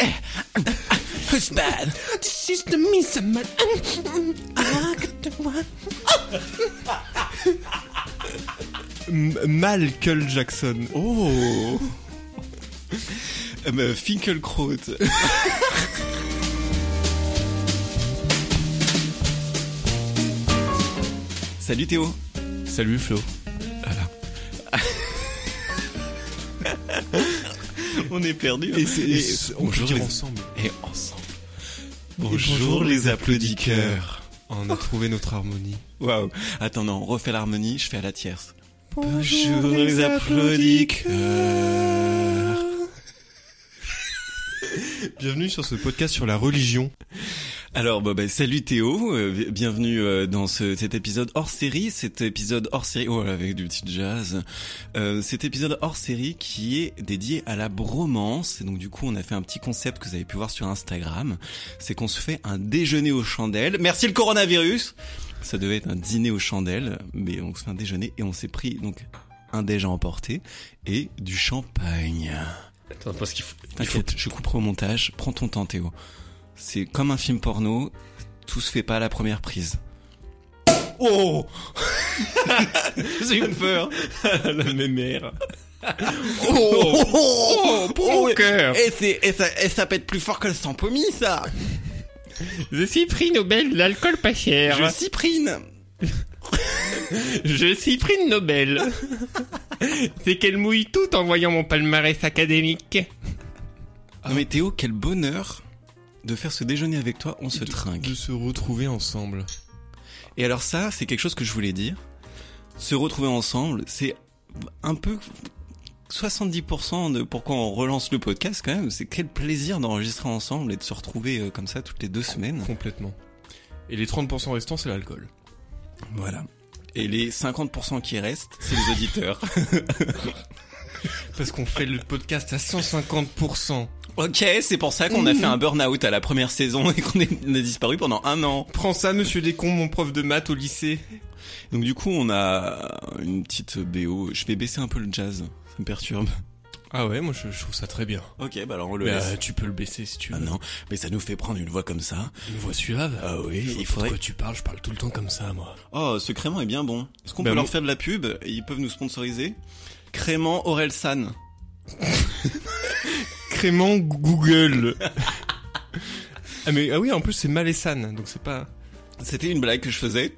Eh, Who's bad? This is the mise à mal. I got the one. M- Michael Jackson. Oh. euh, Finkelkraut. Salut Théo. Salut Flo. On est perdu. Et c'est- et peut bonjour les- ensemble. Et ensemble. Bonjour, les applaudisseurs. On a trouvé notre harmonie. Waouh. Attends, non, on refait l'harmonie, je fais à la tierce. Bonjour les applaudisseurs. Bienvenue sur ce podcast sur la religion. Alors, bah, bah, salut Théo, euh, bienvenue euh, dans ce, cet épisode hors série, cet épisode hors série, oh là, avec du petit jazz, euh, cet épisode hors série qui est dédié à la bromance, et donc du coup on a fait un petit concept que vous avez pu voir sur Instagram, c'est qu'on se fait un déjeuner aux chandelles, merci le coronavirus Ça devait être un dîner aux chandelles, mais on se fait un déjeuner et on s'est pris donc un déj à emporter et du champagne. Attends, parce qu'il faut... T'inquiète, je couperai au montage. Prends ton temps, Théo. C'est comme un film porno. Tout se fait pas à la première prise. Oh J'ai eu peur. la mémère. Oh, oh, cœur. Et, c'est, et, ça, et ça pète plus fort que le sampomis, ça Je suis prix Nobel de l'alcool pas cher. Je cyprine Je suis prix Nobel. C'est qu'elle mouille tout en voyant mon palmarès académique. Non mais Théo, quel bonheur de faire ce déjeuner avec toi, on se trinque. De se retrouver ensemble. Et alors ça, c'est quelque chose que je voulais dire. Se retrouver ensemble, c'est un peu 70% de pourquoi on relance le podcast quand même. C'est quel plaisir d'enregistrer ensemble et de se retrouver euh, comme ça toutes les deux semaines. Complètement. Et les 30% restants, c'est l'alcool. Voilà. Et les 50% qui restent, c'est les auditeurs. Parce qu'on fait le podcast à 150%. Ok, c'est pour ça qu'on a fait un burn-out à la première saison et qu'on a disparu pendant un an. Prends ça, monsieur Descombe, mon prof de maths au lycée. Donc du coup, on a une petite BO. Je vais baisser un peu le jazz. Ça me perturbe. Ah ouais, moi je, je trouve ça très bien. Ok, bah alors on le Bah, laisse. tu peux le baisser si tu veux. Ah non, mais ça nous fait prendre une voix comme ça. Une voix suave. Ah oui, Je il pas de faudrait. quoi tu parles, je parle tout le temps comme ça, moi. Oh, ce crément est bien bon. Est-ce qu'on Bah, peut leur faire de la pub? Et Ils peuvent nous sponsoriser. Crément Aurel San. Crément Google. ah mais ah oui, en plus c'est Malessan, donc c'est pas. C'était une blague que je faisais.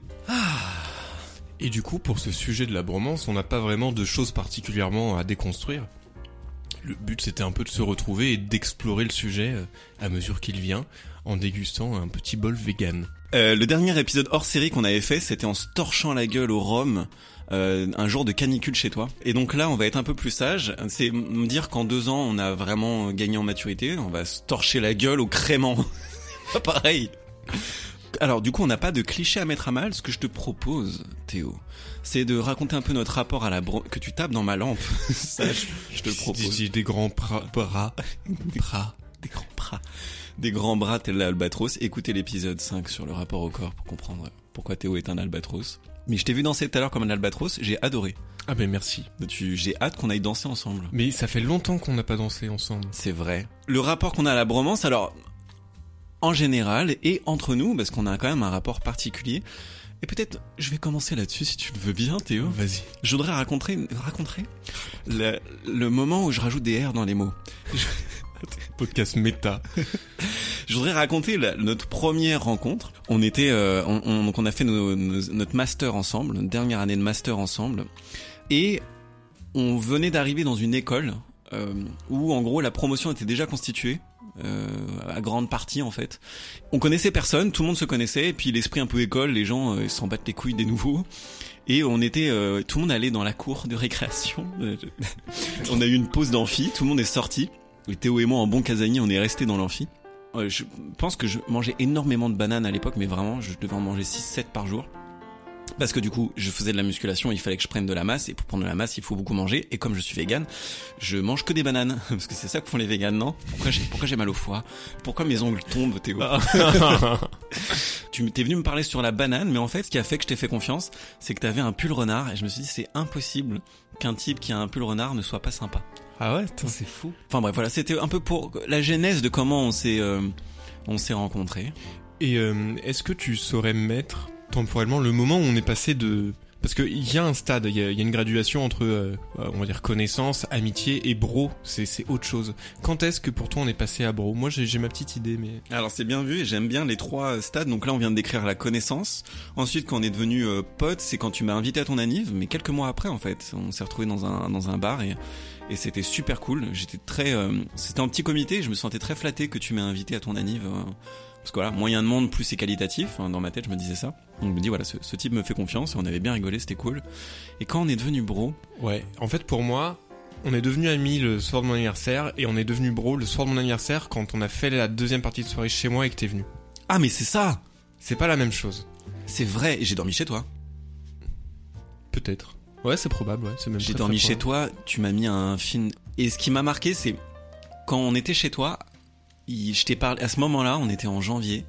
Et du coup, pour ce sujet de la bromance, on n'a pas vraiment de choses particulièrement à déconstruire. Le but c'était un peu de se retrouver et d'explorer le sujet euh, à mesure qu'il vient, en dégustant un petit bol vegan. Euh, le dernier épisode hors série qu'on avait fait, c'était en se torchant la gueule au rhum. Euh, un jour de canicule chez toi. Et donc là, on va être un peu plus sage. C'est me dire qu'en deux ans, on a vraiment gagné en maturité. On va se torcher la gueule au crément. Pareil. Alors du coup, on n'a pas de cliché à mettre à mal. Ce que je te propose, Théo, c'est de raconter un peu notre rapport à la bro que tu tapes dans ma lampe. Ça, je, je te le propose. J'ai des grands pra- bras. Bras. Des grands bras. Des grands bras tel l'albatros. Écoutez l'épisode 5 sur le rapport au corps pour comprendre pourquoi Théo est un albatros. Mais je t'ai vu danser tout à l'heure comme un albatros, j'ai adoré. Ah ben merci. Tu, j'ai hâte qu'on aille danser ensemble. Mais ça fait longtemps qu'on n'a pas dansé ensemble. C'est vrai. Le rapport qu'on a à la bromance, alors, en général et entre nous, parce qu'on a quand même un rapport particulier. Et peut-être, je vais commencer là-dessus si tu le veux bien, Théo. Vas-y. Je voudrais raconter, raconter le, le moment où je rajoute des R dans les mots. Podcast méta. Je voudrais raconter la- notre première rencontre. On était, euh, on, on- donc on a fait nos- nos- notre master ensemble, notre dernière année de master ensemble, et on venait d'arriver dans une école euh, où en gros la promotion était déjà constituée. euh, à grande partie en fait. On connaissait personne, tout le monde se connaissait, et puis l'esprit un peu école, les gens euh, s'en battent les couilles des nouveaux. Et on était, euh, tout le monde allait dans la cour de récréation. On a eu une pause d'amphi, tout le monde est sorti. Théo et moi, en bon casanier, on est resté dans l'amphi. Euh, je pense que je mangeais énormément de bananes à l'époque, mais vraiment, je devais en manger 6-7 par jour. Parce que du coup, je faisais de la musculation, il fallait que je prenne de la masse, et pour prendre de la masse, il faut beaucoup manger. Et comme je suis vegan, je mange que des bananes. Parce que c'est ça que font les véganes, non? Pourquoi j'ai pourquoi j'ai mal au foie? Pourquoi mes ongles tombent, Théo? Tu t'es venu me parler sur la banane, mais en fait, ce qui a fait que je t'ai fait confiance, c'est que t'avais un pull renard, et je me suis dit, c'est impossible qu'un type qui a un pull renard ne soit pas sympa. Ah ouais, c'est fou. Enfin bref, voilà, c'était un peu pour la genèse de comment on s'est euh, on s'est rencontrés. Et euh, est-ce que tu saurais mettre temporellement le moment où on est passé de... Parce qu'il y a un stade, il y y a une graduation entre, euh, on va dire, connaissance, amitié et bro, c'est autre chose. Quand est-ce que pour toi on est passé à bro? Moi j'ai ma petite idée, mais... Alors c'est bien vu, et j'aime bien les trois stades. Donc là, on vient de décrire la connaissance. Ensuite, quand on est devenu euh, pote, c'est quand tu m'as invité à ton anniv, mais quelques mois après en fait, on s'est retrouvé dans un dans un bar et et c'était super cool. J'étais très, euh, c'était un petit comité, je me sentais très flatté que tu m'aies invité à ton anniv. Parce que voilà, moyen de monde, plus c'est qualitatif. Hein, dans ma tête, je me disais ça. Donc je me dis voilà, ce, ce type me fait confiance et on avait bien rigolé, c'était cool. Et quand on est devenu bro, Ouais, en fait pour moi, on est devenu amis le soir de mon anniversaire et on est devenu bro le soir de mon anniversaire quand on a fait la deuxième partie de soirée chez moi et que t'es venu. ah mais c'est ça, C'est pas la même chose. c'est vrai. Et j'ai dormi chez toi. Peut-être. Ouais, c'est probable, ouais. C'est même J'ai dormi chez toi, tu m'as mis un film. Et ce qui m'a marqué, c'est quand on était chez toi, je t'ai parlé. À ce moment-là, on était en janvier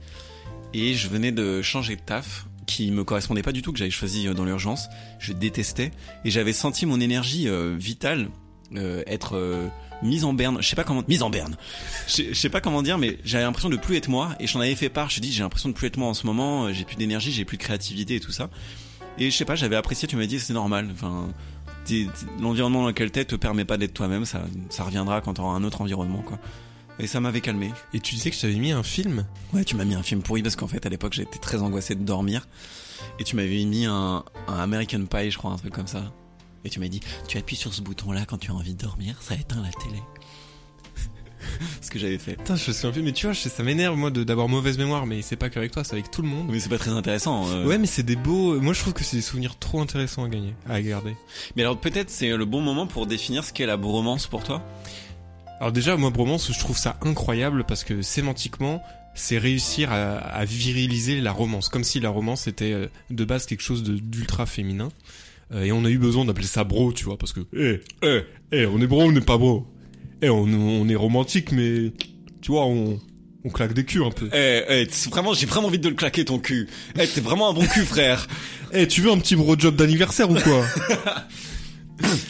et je venais de changer de taf qui me correspondait pas du tout que j'avais choisi euh, dans l'urgence. Je détestais et j'avais senti mon énergie euh, vitale euh, être euh, mise en berne. Je sais pas comment mise en berne. Je sais pas comment dire, mais j'avais l'impression de plus être moi et j'en avais fait part. Je dis j'ai l'impression de plus être moi en ce moment. euh, J'ai plus d'énergie, j'ai plus de créativité et tout ça. Et je sais pas, j'avais apprécié. Tu m'as dit c'est normal. Enfin, l'environnement dans lequel t'es te permet pas d'être toi-même. Ça, ça reviendra quand t'auras un autre environnement, quoi. Et ça m'avait calmé. Et tu disais que je t'avais mis un film Ouais, tu m'as mis un film pourri parce qu'en fait, à l'époque, j'étais très angoissé de dormir. Et tu m'avais mis un, un American Pie, je crois, un truc comme ça. Et tu m'as dit, tu appuies sur ce bouton-là quand tu as envie de dormir, ça éteint la télé. ce que j'avais fait. Putain, je me souviens plus, mais tu vois, ça m'énerve moi de- d'avoir mauvaise mémoire, mais c'est pas qu'avec toi, c'est avec tout le monde. Mais c'est pas très intéressant. euh. Ouais, mais c'est des beaux. Moi, je trouve que c'est des souvenirs trop intéressants à gagner, à garder. Mais alors, peut-être c'est le bon moment pour définir ce qu'est la bromance pour toi? Alors déjà, moi, bromance, je trouve ça incroyable parce que sémantiquement, c'est réussir à, à viriliser la romance, comme si la romance était euh, de base quelque chose de- d'ultra féminin. Euh, et on a eu besoin d'appeler ça bro, tu vois, parce que, eh, eh, eh, on est bro, on n'est pas bro? Eh, on, on est romantique, mais tu vois, on, on claque des culs un peu. Eh, eh, c'est vraiment, j'ai vraiment envie de le claquer ton cul. Eh, t'es vraiment un bon cul, frère. Eh, tu veux un petit bro job d'anniversaire ou quoi?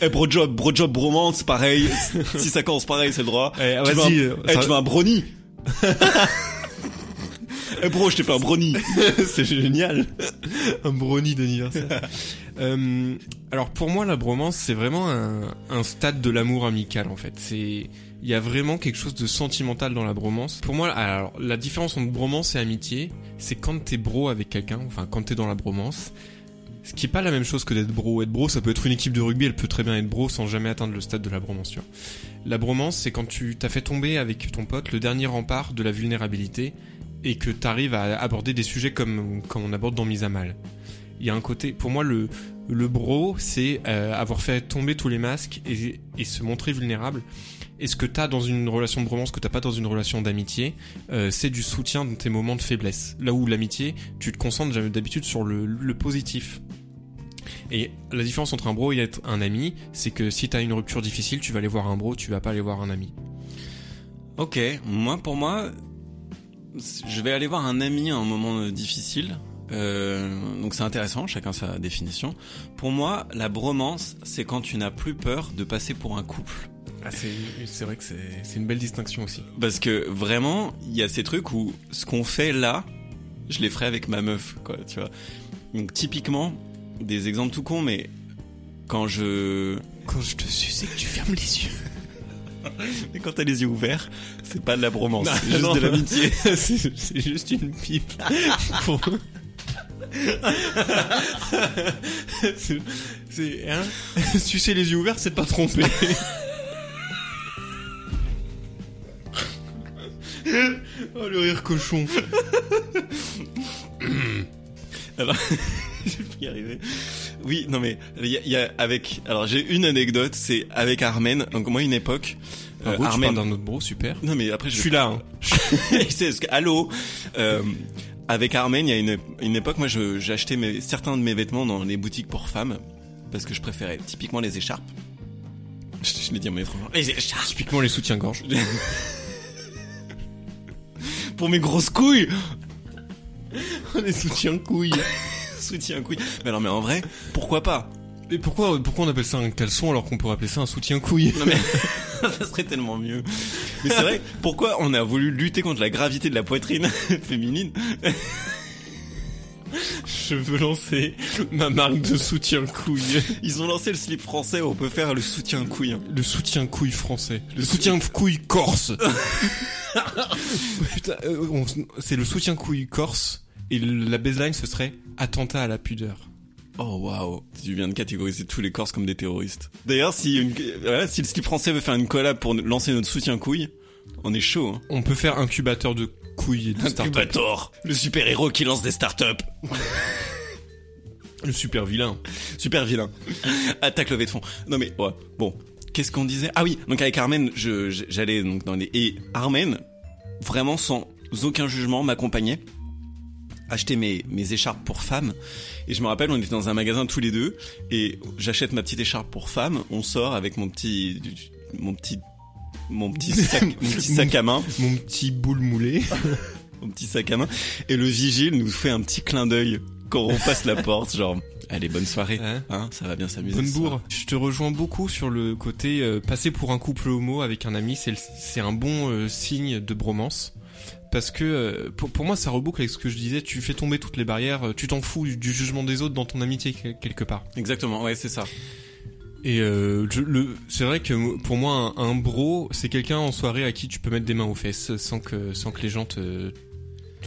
Eh, bro job, bro job, bromance, pareil. si ça commence pareil, c'est le droit. Eh, tu veux un, eh, ça- tu veux un brownie Eh bro, je t'ai fait un brownie. c'est génial. un brownie d'anniversaire. Euh, alors pour moi, la bromance, c'est vraiment un, un stade de l'amour amical en fait. C'est il y a vraiment quelque chose de sentimental dans la bromance. Pour moi, alors la différence entre bromance et amitié, c'est quand t'es bro avec quelqu'un, enfin quand t'es dans la bromance. Ce qui est pas la même chose que d'être bro. Être bro, ça peut être une équipe de rugby, elle peut très bien être bro sans jamais atteindre le stade de la bromance. La bromance, c'est quand tu t'as fait tomber avec ton pote le dernier rempart de la vulnérabilité et que t'arrives à aborder des sujets comme, comme on aborde dans Mise à Mal. Il y a un côté, pour moi, le, le bro, c'est euh, avoir fait tomber tous les masques et, et se montrer vulnérable. Et ce que t'as dans une relation de bromance que t'as pas dans une relation d'amitié, euh, c'est du soutien dans tes moments de faiblesse. Là où l'amitié, tu te concentres d'habitude sur le, le positif. Et la différence entre un bro et être un ami, c'est que si t'as une rupture difficile, tu vas aller voir un bro, tu vas pas aller voir un ami. Ok, moi pour moi, je vais aller voir un ami à un moment difficile. Euh, donc c'est intéressant, chacun sa définition. Pour moi, la bromance, c'est quand tu n'as plus peur de passer pour un couple. Ah, c'est, vrai que c'est, c'est une belle distinction aussi. Parce que vraiment, il y a ces trucs où ce qu'on fait là, je les ferai avec ma meuf, quoi, tu vois. Donc typiquement, des exemples tout cons, mais quand je... Quand je te suce et que tu fermes les yeux. Mais quand t'as les yeux ouverts, c'est pas de la bromance, c'est juste non. de l'amitié. c'est, juste une pipe. Pour- c'est, hein Sucer les yeux ouverts, c'est pas tromper. oh, le rire cochon. Alors, je vais y arriver. Oui, non mais il y y a avec. Alors j'ai une anecdote, c'est avec Armen. Donc moi une époque. Ah, euh, Armen. d'un autre bro, super. Non mais après je, Je suis là, hein. C'est ce que- Allô. Euh, avec Armen, il y a une, une époque, moi, j'achetais mes, certains de mes vêtements dans les boutiques pour femmes parce que je préférais typiquement les écharpes. Je, je l'ai dit en les écharpes Typiquement les soutiens-gorge. pour mes grosses couilles. les soutiens-couilles. Soutien couilles. Mais alors, mais en vrai, pourquoi pas Mais pourquoi, pourquoi on appelle ça un caleçon alors qu'on pourrait appeler ça un soutien-couille Non mais ça serait tellement mieux. Mais c'est vrai, pourquoi on a voulu lutter contre la gravité de la poitrine féminine Je veux lancer ma marque de soutien-couille. Ils ont lancé le slip français, on peut faire le soutien couille. Le soutien-couille français. Le soutien-couille corse. Putain, euh, c'est le soutien-couille corse. Et la baseline, ce serait attentat à la pudeur. Oh waouh, tu viens de catégoriser tous les Corses comme des terroristes. D'ailleurs, si une, voilà, si le slip français veut faire une collab pour lancer notre soutien couille, on est chaud. Hein. On peut faire incubateur de couilles et de. Incubator, le super héros qui lance des startups. Le super vilain. Super vilain. Attaque levée de fond. Non mais ouais. Bon, qu'est-ce qu'on disait? Ah oui, donc avec Armen, j'allais donc dans les et Armen vraiment sans aucun jugement m'accompagnait acheter mes mes écharpes pour femmes et je me rappelle on était dans un magasin tous les deux et j'achète ma petite écharpe pour femme, on sort avec mon petit mon petit mon petit sac, mon petit sac à main, Mon petit boule moulé. mon petit sac à main et le vigile nous fait un petit clin d'œil quand on passe la porte genre allez bonne soirée Hein hein, ça va bien s'amuser Bonne bourre. Je te rejoins beaucoup sur le côté euh, passer pour un couple homo avec un ami, c'est un bon euh, signe de bromance. Parce que euh, pour, pour moi, ça reboucle avec ce que je disais. Tu fais tomber toutes les barrières. euh, Tu t'en fous du, du jugement des autres dans ton amitié quel- quelque part. Exactement, ouais, c'est ça. Et euh, c'est vrai que pour moi, un, un bro, c'est quelqu'un en soirée à qui tu peux mettre des mains aux fesses sans que sans que les gens te,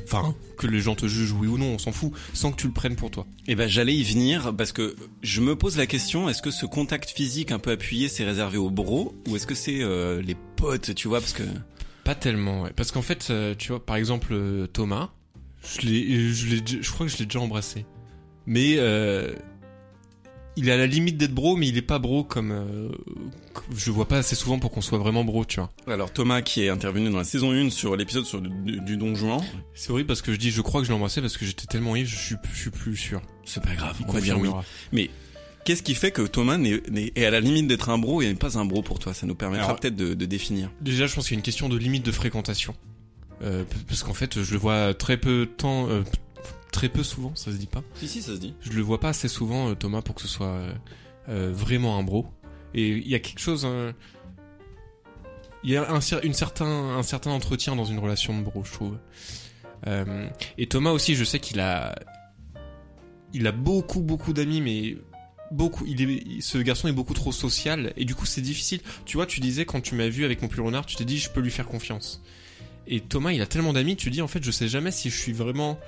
enfin, que les gens te jugent oui ou non, on s'en fout, sans que tu le prennes pour toi. Et ben j'allais y venir parce que je me pose la question est-ce que ce contact physique un peu appuyé c'est réservé aux bros ou est-ce que c'est euh, les potes, tu vois parce que Pas tellement, ouais. Parce qu'en fait, euh, tu vois, par exemple, euh, Thomas, je l'ai, je crois que je l'ai déjà embrassé. Mais euh, il est à la limite d'être bro, mais il est pas bro comme, euh, je vois pas assez souvent pour qu'on soit vraiment bro, tu vois. alors Thomas qui est intervenu dans la saison 1 sur l'épisode sur du, du, Don Juan, C'est horrible parce que je dis, je crois que je l'ai embrassé parce que j'étais tellement ivre, je suis, je suis plus sûr. c'est pas grave, on va dire oui. confirmera. Mais qu'est-ce qui fait que Thomas est à la limite d'être un bro et n'est pas un bro pour toi? Ça nous permettra peut-être de, de définir. Déjà, je pense qu'il y a une question de limite de fréquentation. Euh, parce qu'en fait, je le vois très peu de temps, euh, très peu souvent, ça se dit pas. Si si ça se dit. Je le vois pas assez souvent, euh, Thomas, pour que ce soit euh, euh, vraiment un bro. Et il y a quelque chose. euh, Il y a un, une certain, un certain entretien dans une relation de bro, je trouve. Euh, et Thomas aussi, je sais qu'il a. Il a beaucoup, beaucoup d'amis, mais. Beaucoup, il est, ce garçon est beaucoup trop social et du coup c'est difficile. Tu vois, tu disais quand tu m'as vu avec mon pull renard, tu t'es dit je peux lui faire confiance. Et Thomas, il a tellement d'amis, tu dis en fait je sais jamais si je suis vraiment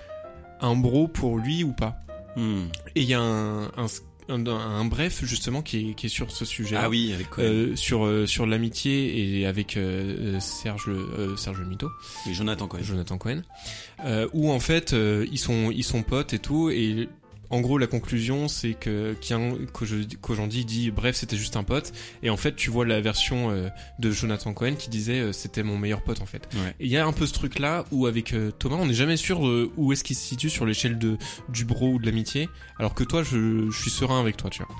un bro pour lui ou pas. Hmm. Et il y a un, un, un- un bref justement qui est, qui est sur ce sujet. Ah oui, avec quoi Euh, sur euh, sur l'amitié et avec euh, Serge Serge Mito, Oui, Jonathan quoi. Jonathan Cohen, où en fait ils sont ils sont potes et tout et en gros la conclusion c'est que qu'aujourd'hui dit bref c'était juste un pote et en fait tu vois la version euh, de Jonathan Cohen qui disait euh, c'était mon meilleur pote en fait. Ouais. Et il y a un peu ce truc là où avec euh, Thomas on n'est jamais sûr où est-ce qu'il se situe sur l'échelle de du bro ou de l'amitié alors que toi je, je suis serein avec toi tu vois.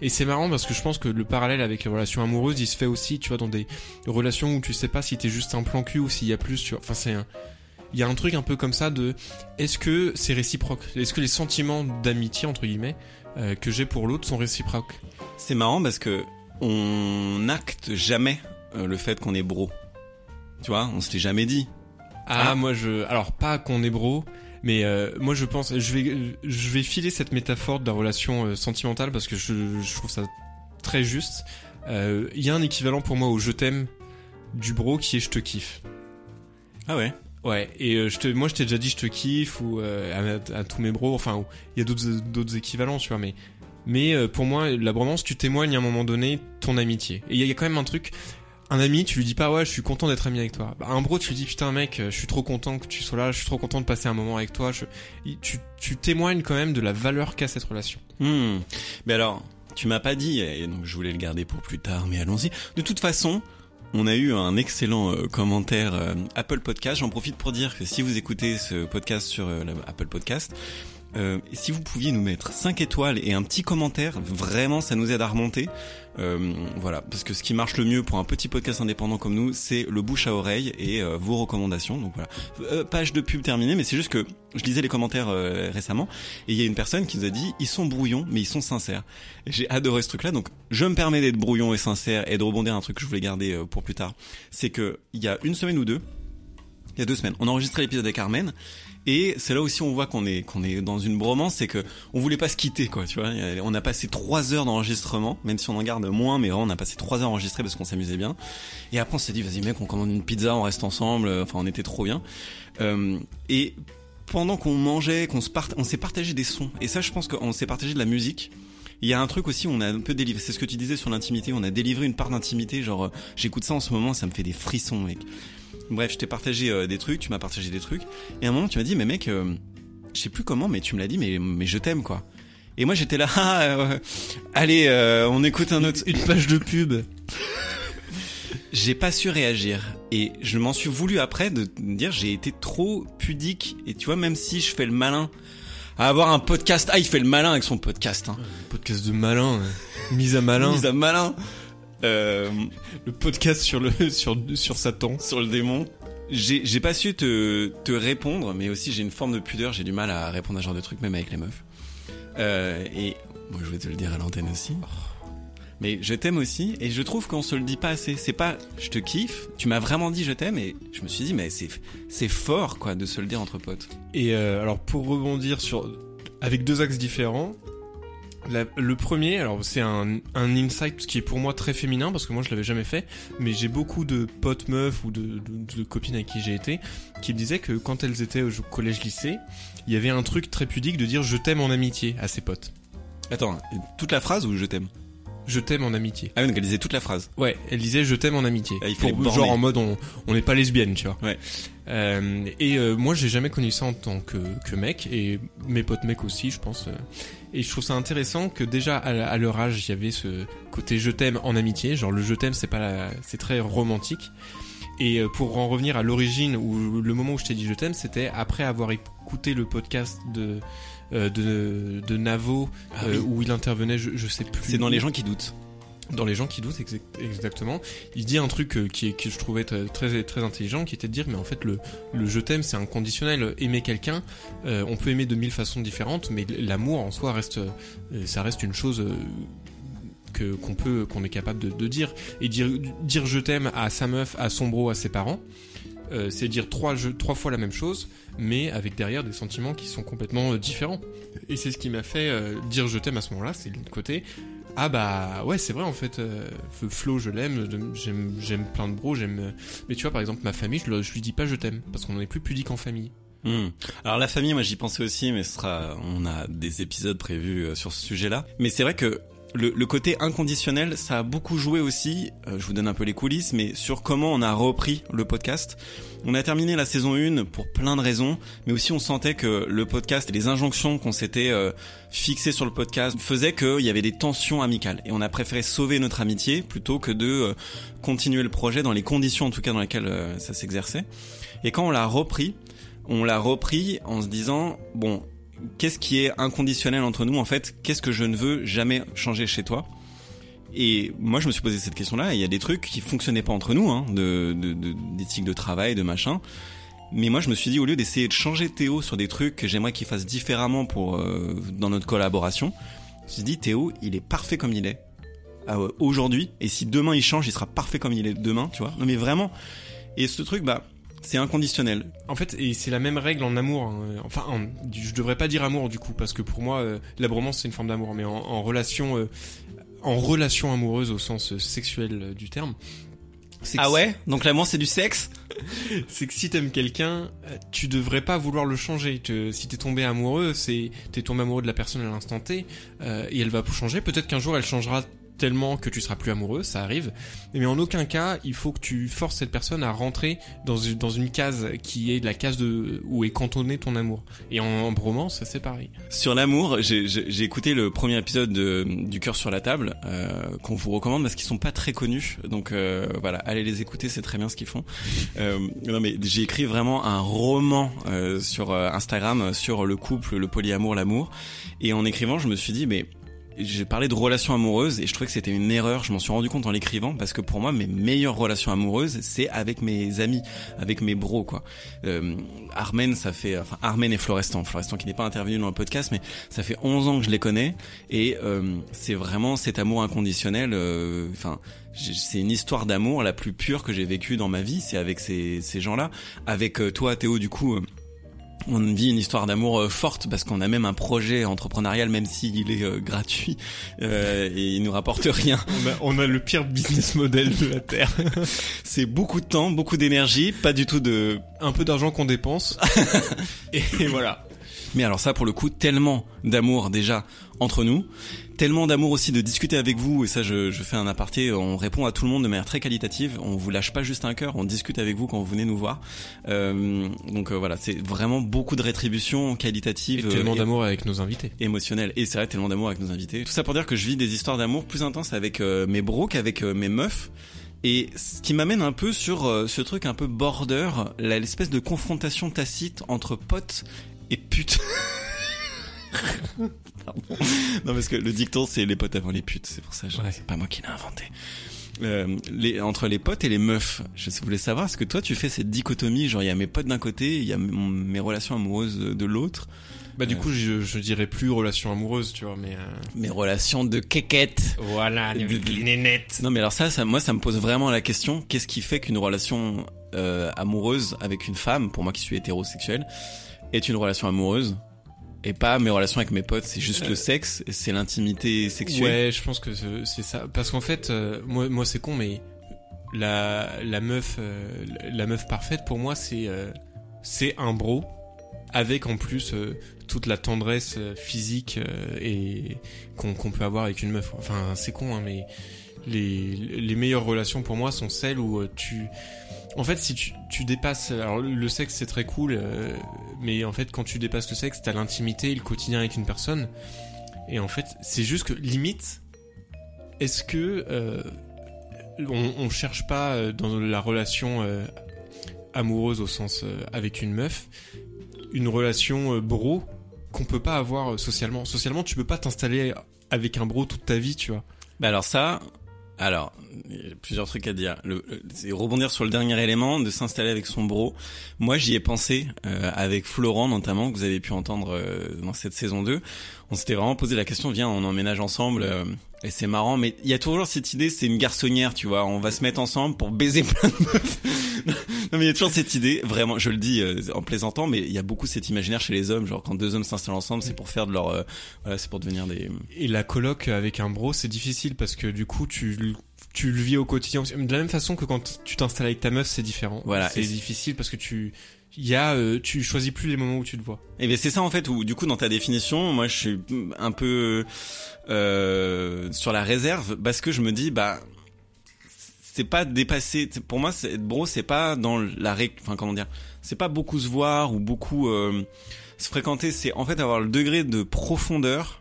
Et c'est marrant parce que je pense que le parallèle avec les relations amoureuses il se fait aussi tu vois dans des relations où tu sais pas si t'es juste un plan cul ou s'il y a plus tu vois. Enfin c'est un il y a un truc un peu comme ça de est-ce que c'est réciproque? Est-ce que les sentiments d'amitié entre guillemets euh, que j'ai pour l'autre sont réciproques? C'est marrant parce que on n'acte jamais euh, le fait qu'on est bro. Tu vois, on se l'est jamais dit. Ah, Ah. moi je alors pas qu'on est bro mais euh, moi je pense je vais je vais filer cette métaphore de la relation euh, sentimentale parce que je, je trouve ça très juste. Euh, Il y a un équivalent pour moi au je t'aime du bro qui est je te kiffe. Ah ouais. Ouais, et euh, je te, moi je t'ai déjà dit je te kiffe ou euh, à, tous mes bros, enfin il y a d'autres d'autres équivalents, tu vois, mais mais euh, pour moi la bromance tu témoignes à un moment donné ton amitié. Et il y, a- quand même un truc, un ami tu lui dis pas ouais je suis content d'être ami avec toi. Bah, un bro tu lui dis putain mec je suis trop content que tu sois là, je suis trop content de passer un moment avec toi. Je, tu tu témoignes quand même de la valeur qu'a cette relation. Hmm. Mais alors, tu m'as pas dit, et donc je voulais le garder pour plus tard, mais allons-y. De toute façon, on a eu un excellent euh, commentaire euh, Apple Podcast. J'en profite pour dire que si vous écoutez ce podcast sur euh, Apple Podcast, si vous pouviez nous mettre 5 étoiles et un petit commentaire, vraiment ça nous aide à remonter. Euh, voilà, parce que ce qui marche le mieux pour un petit podcast indépendant comme nous, c'est le bouche à oreille et euh, vos recommandations. Donc voilà, Euh, page de pub terminée, mais c'est juste que je lisais les commentaires récemment et il y a une personne qui nous a dit ils sont brouillons mais ils sont sincères. J'ai adoré ce truc-là, donc je me permets d'être brouillon et sincère et de rebondir à un truc que je voulais garder pour plus tard. C'est que il y a une semaine ou deux, il y a deux semaines, on a enregistré l'épisode avec Carmen. Et c'est là aussi on voit qu'on est qu'on est dans une bromance, c'est que on voulait pas se quitter quoi, tu vois. On a passé trois heures d'enregistrement, même si on en garde moins, mais on a passé trois heures enregistrées parce qu'on s'amusait bien. Et après on s'est dit vas-y mec, on commande une pizza, on reste ensemble. Enfin on était trop bien. Euh, et pendant qu'on mangeait, qu'on se part... on s'est partagé des sons. Et ça je pense qu'on s'est partagé de la musique. Il y a un truc aussi, on a un peu délivré, c'est ce que tu disais sur l'intimité, on a délivré une part d'intimité, genre euh, j'écoute ça en ce moment, ça me fait des frissons mec. Bref, je t'ai partagé euh, des trucs, tu m'as partagé des trucs, et à un moment tu m'as dit mais mec, euh, je sais plus comment, mais tu me l'as dit, mais, mais je t'aime quoi. Et moi j'étais là, ah, euh, allez, euh, on écoute un autre. Une page de pub. J'ai pas su réagir et je m'en suis voulu après de me dire j'ai été trop pudique et tu vois même si je fais le malin à avoir un podcast, ah il fait le malin avec son podcast, hein. Podcast de malin, mise à malin. Mise à malin. Euh, Le podcast sur le sur sur Satan. sur le démon. J'ai j'ai pas su te, te répondre, mais aussi j'ai une forme de pudeur, j'ai du mal à répondre à ce genre de trucs, même avec les meufs. Euh, et moi je vais te le dire à l'antenne aussi. Mais je t'aime aussi, et je trouve qu'on se le dit pas assez. C'est pas je te kiffe, tu m'as vraiment dit je t'aime, et je me suis dit, mais c'est c'est fort quoi de se le dire entre potes. Et euh, alors pour rebondir sur avec deux axes différents, la- le premier, alors c'est un, un insight qui est pour moi très féminin parce que moi je l'avais jamais fait, mais j'ai beaucoup de potes meufs ou de, de- de copines avec qui j'ai été qui me disaient que quand elles étaient au collège-lycée, il y avait un truc très pudique de dire je t'aime en amitié à ses potes. Attends, toute la phrase ou je t'aime Je t'aime en amitié. Ah oui, donc elle disait toute la phrase. Ouais, elle disait je t'aime en amitié. Ah, il Pour- borner. genre en mode on on n'est pas lesbienne, tu vois. Ouais. Euh, et euh, moi j'ai jamais connu ça en tant que, que mec et mes potes mecs aussi, je pense. euh. Et je trouve ça intéressant que déjà à, leur âge il y avait ce côté je t'aime en amitié, genre le je t'aime c'est pas la- c'est très romantique. Et euh, pour en revenir à l'origine où le moment où je t'ai dit je t'aime, c'était après avoir écouté le podcast de euh, de, de Navo Ah euh, où il intervenait, je, je sais plus. C'est dans les gens qui doutent. Dans les gens qui doutent exact- exactement. Il dit un truc euh, qui que je trouvais très très, intelligent qui était de dire mais en fait le le je t'aime c'est inconditionnel. Aimer quelqu'un euh, on peut aimer de mille façons différentes mais l'amour en soi reste euh, ça reste une chose euh, que qu'on peut qu'on est capable de, dire. Et dire dire je t'aime à sa meuf à son bro à ses parents c'est dire trois trois fois la même chose mais avec derrière des sentiments qui sont complètement différents. Et c'est ce qui m'a fait dire je t'aime à ce moment-là c'est le côté ah bah ouais c'est vrai en fait euh, Flo je l'aime j'aime j'aime plein de bros j'aime euh, mais tu vois par exemple ma famille je, le- je lui dis pas je t'aime parce qu'on est plus pudique en famille Hmm. Alors la famille, moi j'y pensais aussi, mais ce sera, on a des épisodes prévus euh, sur ce sujet-là. Mais c'est vrai que le, le côté inconditionnel, ça a beaucoup joué aussi. euh, je vous donne un peu les coulisses, mais sur comment on a repris le podcast. On a terminé la saison 1 pour plein de raisons, mais aussi on sentait que le podcast et les injonctions qu'on s'était euh, fixées sur le podcast faisaient qu'il y avait des tensions amicales. Et on a préféré sauver notre amitié plutôt que de euh, continuer le projet dans les conditions en tout cas dans lesquelles euh, ça s'exerçait. Et quand on l'a repris, on l'a repris en se disant bon qu'est-ce qui est inconditionnel entre nous en fait qu'est-ce que je ne veux jamais changer chez toi? Et moi je me suis posé cette question là il y a des trucs qui fonctionnaient pas entre nous hein, de de- de- d'éthique de travail de machin. Mais moi je me suis dit au lieu d'essayer de changer Théo sur des trucs que j'aimerais qu'il fasse différemment pour euh, dans notre collaboration je me suis dit Théo il est parfait comme il est. Ah aujourd'hui et si demain il change il sera parfait comme il est demain tu vois? Non mais vraiment. Et ce truc bah c'est inconditionnel En fait, et c'est la même règle en amour. hein. Enfin, en- je devrais pas dire amour du coup, parce que pour moi, euh, la bromance c'est une forme d'amour, mais en, en relation, euh, en relation amoureuse au sens euh, sexuel euh, du terme, Ah ouais Donc l'amour c'est du sexe c'est que si t'aimes quelqu'un, tu devrais pas vouloir le changer. Tu- si t'es tombé amoureux, c'est t'es tombé amoureux de la personne à l'instant T, euh, et elle va changer. Peut-être qu'un jour elle changera tellement que tu seras plus amoureux, ça arrive. Mais en aucun cas, il faut que tu forces cette personne à rentrer dans une, dans une case qui est la case de où est cantonné ton amour. Et en, en romance, c'est pareil. Sur l'amour, j'ai écouté le premier épisode de, du cœur sur la table euh, qu'on vous recommande parce qu'ils sont pas très connus. Donc euh, voilà, allez les écouter, c'est très bien ce qu'ils font. Euh, non mais j'ai écrit vraiment un roman euh, sur euh, Instagram sur le couple, le polyamour, l'amour. Et en écrivant, je me suis dit mais j'ai parlé de relations amoureuses et je trouvais que c'était une erreur. Je m'en suis rendu compte en l'écrivant parce que pour moi, mes meilleures relations amoureuses, c'est avec mes amis, avec mes bros, quoi. Euh, Armen, ça fait, enfin Armen et Florestan, Florestan qui n'est pas intervenu dans le podcast, mais ça fait 11 ans que je les connais et euh, c'est vraiment cet amour inconditionnel. euh, Enfin, c'est une histoire d'amour la plus pure que j'ai vécue dans ma vie. C'est avec ces, ces gens-là, avec euh, toi, Théo, du coup. On vit une histoire d'amour euh, forte parce qu'on a même un projet entrepreneurial même s'il est euh, gratuit euh, et il nous rapporte rien. On a, on a le pire business model de la terre. C'est beaucoup de temps, beaucoup d'énergie, pas du tout de Un peu d'argent qu'on dépense. et voilà. Mais alors ça, pour le coup, tellement d'amour déjà entre nous, tellement d'amour aussi de discuter avec vous. Et ça, je, je fais un aparté. On répond à tout le monde de manière très qualitative. On vous lâche pas juste un cœur. On discute avec vous quand vous venez nous voir. Euh, donc euh, voilà, c'est vraiment beaucoup de rétribution Et qualitative, tellement euh, d'amour avec nos invités. émotionnelle. Et c'est vrai, tellement d'amour avec nos invités. Tout ça pour dire que je vis des histoires d'amour plus intenses avec euh, mes bros qu'avec euh, mes meufs. Et ce qui m'amène un peu sur ce truc un peu border, l'espèce de confrontation tacite entre potes et putes. Pardon. Non parce que le dicton c'est les potes avant les putes, c'est pour ça, Ouais. c'est pas moi qui l'ai inventé. Euh, les, entre les potes et les meufs, je voulais savoir, est-ce que toi tu fais cette dichotomie, genre il y a mes potes d'un côté, il y a mon- mes relations amoureuses de l'autre, Bah du Ouais. coup, je, je dirais plus relation amoureuse, tu vois, mais... euh, mes relations de quéquette. Voilà, avec les nénettes. Non mais alors ça, ça moi ça me pose vraiment la question, qu'est-ce qui fait qu'une relation euh, amoureuse avec une femme, pour moi qui suis hétérosexuel, est une relation amoureuse et pas mes relations avec mes potes, c'est juste le sexe, c'est l'intimité sexuelle. Ouais, je pense que c'est ça. Parce qu'en fait, euh, moi, moi c'est con, mais la, la meuf, euh, la meuf parfaite pour moi, c'est euh, c'est un bro avec en plus euh, toute la tendresse euh, physique euh, et qu'on qu'on peut avoir avec une meuf. Enfin, c'est con, hein, mais les, les meilleures relations pour moi sont celles où euh, tu en fait, si tu, dépasses, alors le sexe c'est très cool, euh, mais en fait quand tu dépasses le sexe, t'as l'intimité, le quotidien avec une personne, et en fait c'est juste que limite, est-ce que euh, on, cherche pas euh, dans la relation amoureuse au sens avec une meuf, une relation bro qu'on peut pas avoir socialement? Socialement, tu peux pas t'installer avec un bro toute ta vie, tu vois. Bah alors ça, alors plusieurs trucs à dire. Le, le- rebondir sur le dernier élément de s'installer avec son bro. Moi j'y ai pensé euh, avec Florent notamment que vous avez pu entendre euh, dans cette saison 2. On s'était vraiment posé la question, viens on emménage ensemble euh, et c'est marrant. Mais il y a toujours cette idée, c'est une garçonnière, tu vois. On va se mettre ensemble pour baiser plein de meufs. Non mais il y a toujours cette idée, vraiment, je le dis euh, en plaisantant, mais il y a beaucoup cet imaginaire chez les hommes, genre quand deux hommes s'installent ensemble, c'est pour faire de leur, euh, voilà, c'est pour devenir des Et la coloc avec un bro, c'est difficile parce que du coup, tu le- tu le vis au quotidien. De la même façon que quand tu t'installes avec ta meuf, c'est différent. Voilà, c'est difficile parce que tu il y a euh, tu choisis plus les moments où tu te vois. Et bien c'est ça en fait où du coup dans ta définition, moi je suis un peu euh, sur la réserve parce que je me dis bah c'est pas dépasser. Pour moi, c'est- être bro, c'est pas dans la ré... enfin comment dire, c'est pas beaucoup se voir ou beaucoup euh, se fréquenter. C'est en fait avoir le degré de profondeur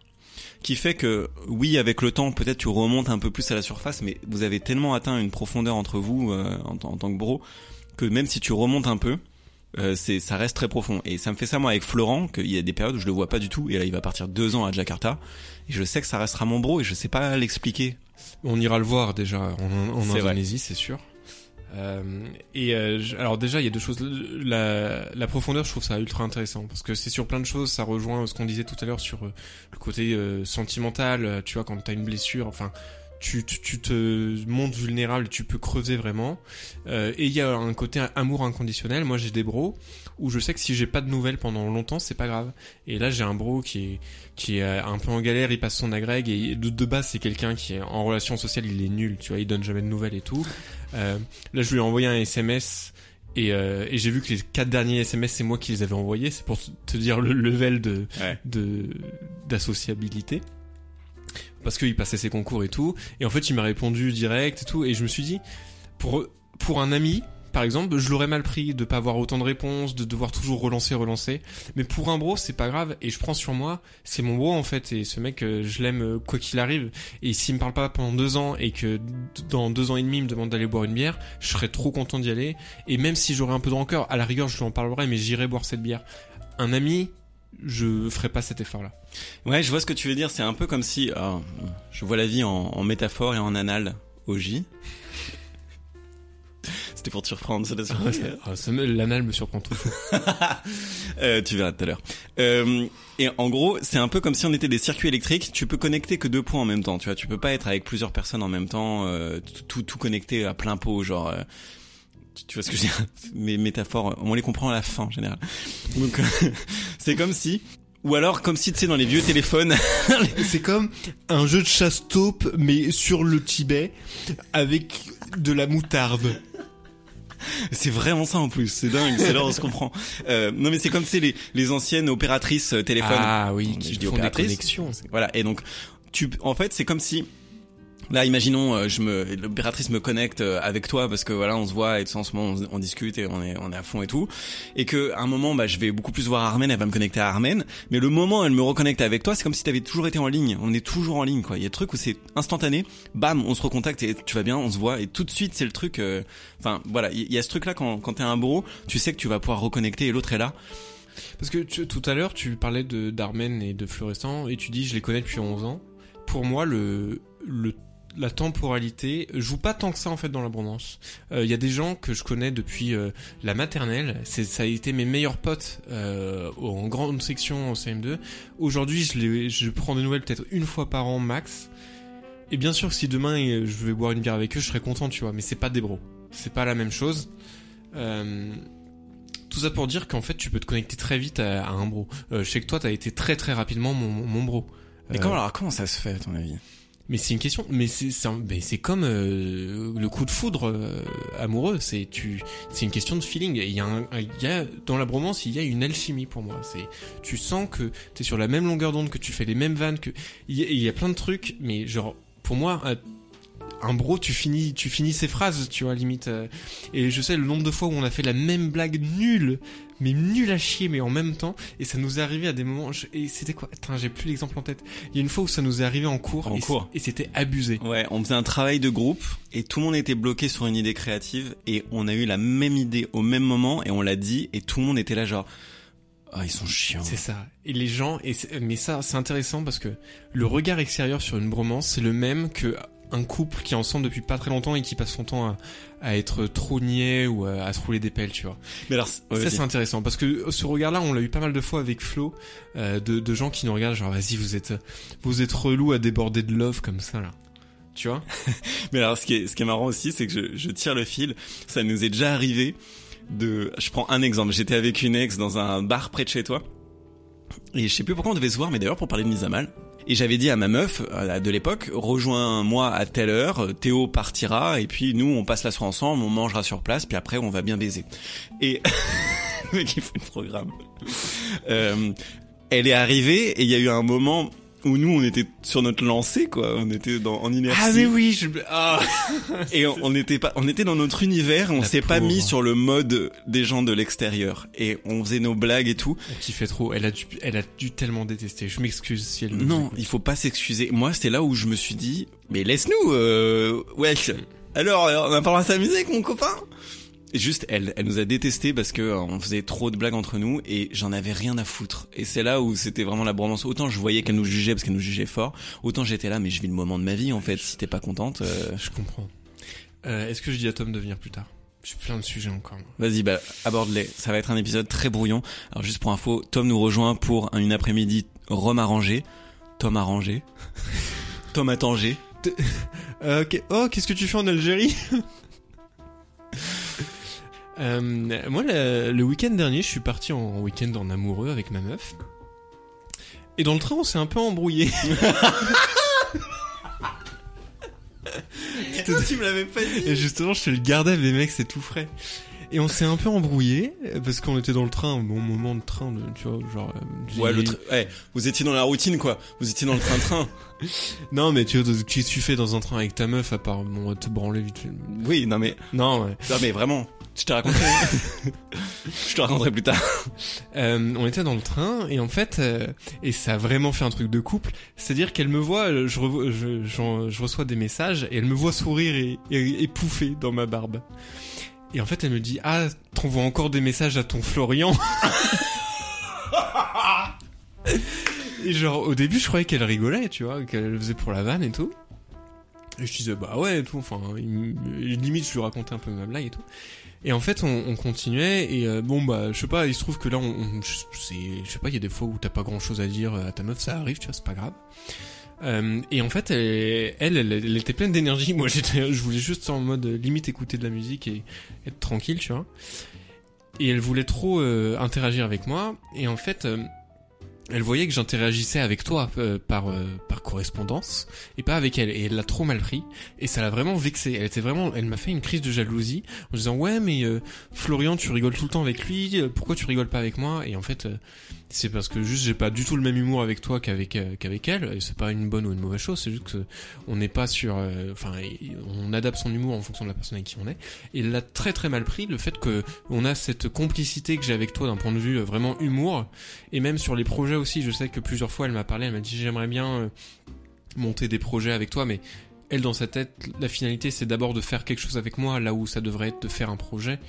qui fait que oui, avec le temps, peut-être tu remontes un peu plus à la surface, mais vous avez tellement atteint une profondeur entre vous euh, en, en tant que bro que même si tu remontes un peu, euh, c'est ça reste très profond et ça me fait ça moi avec Florent qu'il y a des périodes où je le vois pas du tout et là il va partir deux ans à Jakarta et je sais que ça restera mon bro et je sais pas l'expliquer On ira le voir déjà en, en. Indonésie, c'est sûr. Euh, et euh, je- alors déjà il y a deux choses la, la profondeur je trouve ça ultra intéressant parce que c'est sur plein de choses ça rejoint ce qu'on disait tout à l'heure sur euh, le côté euh, sentimental tu vois quand t'as une blessure enfin tu, tu, tu te montres vulnérable, tu peux creuser vraiment. Et il y a un côté amour inconditionnel. Moi, j'ai des bros où je sais que si j'ai pas de nouvelles pendant longtemps, c'est pas grave. Et là, j'ai un bro qui est qui est euh, un peu en galère, il passe son agrég et de, de base, c'est quelqu'un qui est en relation sociale, il est nul, tu vois, il donne jamais de nouvelles et tout. Euh, là, je lui ai envoyé un SMS. Et, euh, et j'ai vu que les quatre derniers SMS, c'est moi qui les avais envoyés. C'est pour te dire le level de Ouais. de d'associabilité parce qu'il passait ses concours et tout et en fait il m'a répondu direct et tout et je me suis dit pour pour un ami par exemple je l'aurais mal pris de pas avoir autant de réponses de devoir toujours relancer relancer. Mais pour un bro c'est pas grave. Et je prends sur moi c'est mon bro en fait. Et ce mec euh, je l'aime euh, quoi qu'il arrive. Et s'il me parle pas pendant deux ans et que dans deux ans et demi il me demande d'aller boire une bière je serais trop content d'y aller. Et même si j'aurais un peu de rancœur à la rigueur je lui en parlerai mais j'irai boire cette bière. Un ami je ferai pas cet effort là Ouais, je vois ce que tu veux dire. C'est un peu comme si ah, je vois la vie en, métaphore et en anal au. C'était pour te surprendre, ça t'a surpris. Ah, ça me- L'anal me surprend toujours. Euh, tu verras tout à l'heure. Euh, et en gros, c'est un peu comme si on était des circuits électriques. Tu peux connecter que deux points en même temps. Tu vois, tu peux pas être avec plusieurs personnes en même temps, euh, tout, tout connecté à plein pot, genre. tu, tu vois ce que je veux dire? Mes métaphores, on les comprend à la fin en général. Donc, c'est comme si. Ou alors, comme si tu sais dans les vieux téléphones, C'est comme un jeu de chasse taupe, mais sur le Tibet, avec de la moutarde. C'est vraiment ça en plus, c'est dingue, c'est là on se comprend. Euh, non mais c'est comme c'est les les anciennes opératrices euh, téléphone. Ah oui, Je qui dis font des opératrices. connexions. Voilà et donc tu en fait c'est comme si là imaginons euh, je me l'opératrice me connecte euh, avec toi parce que voilà on se voit et tout en ce moment on, discute et on est on est à fond et tout. Et que à un moment bah je vais beaucoup plus voir Armen elle va me connecter à Armen mais le moment où elle me reconnecte avec toi c'est comme si t'avais toujours été en ligne. On est toujours en ligne quoi. Il y a des trucs où c'est instantané. Bam on se recontacte et tu vas bien on se voit. Et tout de suite c'est le truc euh, enfin voilà. Il y, a ce truc là quand quand t'es un bro tu sais que tu vas pouvoir reconnecter et l'autre est là. Parce que tu- tout à l'heure, tu parlais de d'Armen et de Fluorescent, et tu dis je les connais depuis 11 ans. Pour moi, le, le la temporalité joue pas tant que ça en fait dans la bromance. Il y a des gens que je connais depuis euh, la maternelle, c'est ça a été mes meilleurs potes euh, en grande section en CM2. Aujourd'hui, je les je prends des nouvelles peut-être une fois par an max. Et bien sûr si demain euh, je vais boire une bière avec eux, je serais content, tu vois, mais c'est pas des bros. C'est pas la même chose. Euh, tout ça pour dire qu'en fait, tu peux te connecter très vite à, à un bro. Euh, je sais que toi, t'as été très très rapidement mon, mon bro. mais Euh, comment alors comment ça se fait à ton avis? Mais c'est une question, mais c'est comme euh, le coup de foudre euh, amoureux. C'est tu, c'est une question de feeling. Il y a, dans la bromance, il y a une alchimie pour moi. C'est tu sens que t'es sur la même longueur d'onde, que tu fais les mêmes vannes, que il y, y a plein de trucs. Mais genre pour moi, un, bro, tu finis, tu finis ses phrases, tu vois limite. euh, et je sais le nombre de fois où on a fait la même blague nulle, mais nulle à chier, mais en même temps. Et ça nous est arrivé à des moments. je- et c'était quoi? Attends, j'ai plus l'exemple en tête. Il y a une fois où ça nous est arrivé en cours. En et cours. Et c'était abusé. Ouais, on faisait un travail de groupe et tout le monde était bloqué sur une idée créative et on a eu la même idée au même moment et on l'a dit et tout le monde était là genre ah ils sont chiants. C'est ça. Et les gens, et c'est- mais ça, c'est intéressant parce que le regard extérieur sur une bromance, c'est le même que un couple qui est ensemble depuis pas très longtemps et qui passe son temps à, à être trop niais ou à, à se rouler des pelles, tu vois. Mais alors ça, c'est intéressant parce que ce regard-là, on l'a eu pas mal de fois avec Flo, euh, de, de gens qui nous regardent genre, vas-y, vous êtes, vous êtes relou à déborder de love comme ça, là. Tu vois? Mais alors ce qui est ce qui est marrant aussi c'est que je, je tire le fil, ça nous est déjà arrivé de je prends un exemple, j'étais avec une ex dans un bar près de chez toi. Et je sais plus pourquoi on devait se voir mais d'ailleurs pour parler de mise à mal. Et j'avais dit à ma meuf euh, de l'époque, rejoins-moi à telle heure, Théo partira et puis nous on passe la soirée ensemble, on mangera sur place puis après on va bien baiser. Et mec il fait le programme. Euh, elle est arrivée et il y a eu un moment où nous on était sur notre lancée quoi, on était dans en inertie. Ah, mais oui, je, ah. Et on, on était pas, on était dans notre univers, on s'est pas mis sur le mode des gens de l'extérieur. Et on faisait nos blagues et tout. On kiffait trop. Elle a dû, elle a dû tellement détester. Je m'excuse si elle Non, il faut pas s'excuser. Moi, c'est là où je me suis dit, mais laisse-nous, euh, wesh. Alors, euh, on a pas le droit de s'amuser avec mon copain Juste, elle, elle nous a détesté parce que euh, on faisait trop de blagues entre nous et j'en avais rien à foutre. Et c'est là où c'était vraiment la bromance. Autant je voyais qu'elle nous jugeait parce qu'elle nous jugeait fort, autant j'étais là, mais je vis le moment de ma vie en fait. Si t'es pas contente, euh, Je comprends. Euh, Est-ce que je dis à Tom de venir plus tard? J'ai plein de sujets encore. Vas-y, bah, aborde-les. Ça va être un épisode très brouillon. Alors, juste pour info, Tom nous rejoint pour une après-midi Rome arrangée. Tom arrangé. Tom. T'es- euh, ok. Oh, qu'est-ce que tu fais en Algérie? Euh, Moi, le, le week-end dernier, je suis parti en week-end en amoureux avec ma meuf. Et dans le train, on s'est un peu embrouillé. tu me l'avais pas dit. Et justement, je te le gardais, mais mec, c'est tout frais. Et on s'est un peu embrouillé parce qu'on était dans le train, bon moment de train, de, tu vois, genre. euh, Ouais, le ouais, vous étiez dans la routine quoi. Vous étiez dans le train-train. Non, mais tu vois, qu'est-ce que tu fais dans un train avec ta meuf à part bon, te branler vite fait oui, non mais Non, ouais. non mais vraiment, je te raconterai. je te raconterai plus tard. Euh, on était dans le train et en fait, euh, et ça a vraiment fait un truc de couple. C'est-à-dire qu'elle me voit, euh, je, revo- je, reçois des messages et elle me voit sourire et, et, et pouffer dans ma barbe. Et en fait, elle me dit ah, t'envoies encore des messages à ton Florian. et genre au début, je croyais qu'elle rigolait, tu vois, qu'elle le faisait pour la vanne et tout. Et je disais bah ouais et tout. Enfin, il limite, je lui racontais un peu ma blague et tout. Et en fait, on, on continuait et euh, bon bah je sais pas, il se trouve que là, on, on- je, sais pas, il y a des fois où t'as pas grand chose à dire à ta meuf, ça arrive, tu vois, c'est pas grave. Euh, et en fait, elle, elle, elle, elle était pleine d'énergie. Moi, j'étais, je voulais juste en mode euh, limite écouter de la musique et être tranquille, tu vois. Et elle voulait trop euh, interagir avec moi. Et en fait, euh, elle voyait que j'interagissais avec toi euh, par euh, par correspondance et pas avec elle. Et elle l'a trop mal pris. Et ça l'a vraiment vexée. Elle était vraiment, elle m'a fait une crise de jalousie en disant ouais mais euh, Florian tu rigoles tout le temps avec lui. euh, Pourquoi tu rigoles pas avec moi? Et en fait. C'est parce que juste j'ai pas du tout le même humour avec toi qu'avec euh, qu'avec elle et c'est pas une bonne ou une mauvaise chose c'est juste que on n'est pas sur euh, enfin on adapte son humour en fonction de la personne avec qui on est. Et elle l'a très très mal pris le fait que on a cette complicité que j'ai avec toi d'un point de vue euh, vraiment humour et même sur les projets aussi je sais que plusieurs fois elle m'a parlé elle m'a dit j'aimerais bien monter des projets avec toi mais elle dans sa tête la finalité c'est d'abord de faire quelque chose avec moi là où ça devrait être de faire un projet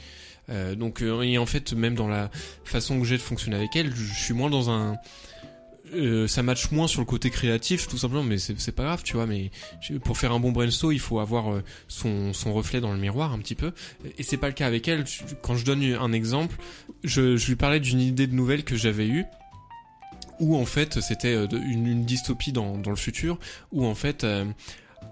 euh, donc euh, et en fait même dans la façon que j'ai de fonctionner avec elle je suis moins dans un euh, ça match moins sur le côté créatif tout simplement mais c'est pas grave tu vois mais pour faire un bon brainstorm il faut avoir son, son reflet dans le miroir un petit peu. Et c'est pas le cas avec elle. Quand je donne un exemple je, je lui parlais d'une idée de nouvelle que j'avais eue où en fait c'était une, dystopie dans, dans le futur où en fait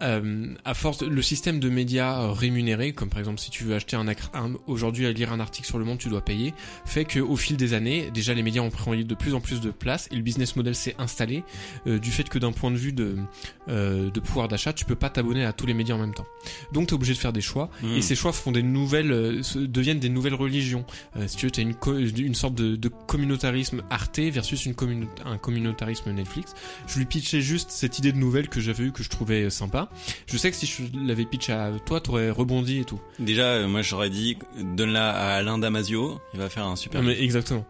euh, à force le système de médias euh, rémunérés comme par exemple si tu veux acheter un, un- aujourd'hui à lire un article sur le monde tu dois payer fait que au fil des années déjà les médias ont pris de plus en plus de place et le business model s'est installé euh, du fait que d'un point de vue de euh, de pouvoir d'achat tu peux pas t'abonner à tous les médias en même temps. Donc tu es obligé de faire des choix Mm. et ces choix font des nouvelles euh, deviennent des nouvelles religions. Euh, si tu veux t'as une une sorte de, de communautarisme Arte versus une un communautarisme Netflix. Je lui pitchais juste cette idée de nouvelle que j'avais eue que je trouvais sympa je sais que si je l'avais pitch à toi t'aurais rebondi et tout Déjà, euh, moi j'aurais dit donne-la à Alain Damasio, il va faire un super. Non, mais exactement.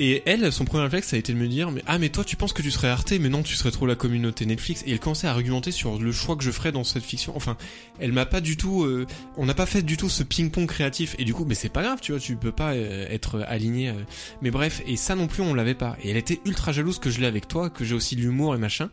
Et elle, son premier réflexe, ça a été de me dire, mais ah mais toi tu penses que tu serais Arte, mais non tu serais trop la communauté Netflix. Et elle commençait à argumenter sur le choix que je ferais dans cette fiction. Enfin, elle m'a pas du tout, euh, on n'a pas fait du tout ce ping-pong créatif. Et du coup, mais c'est pas grave, tu vois, tu peux pas euh, être aligné. euh. Mais bref, et ça non plus on l'avait pas. Et elle était ultra jalouse que je l'ai avec toi, que j'ai aussi de l'humour et machin.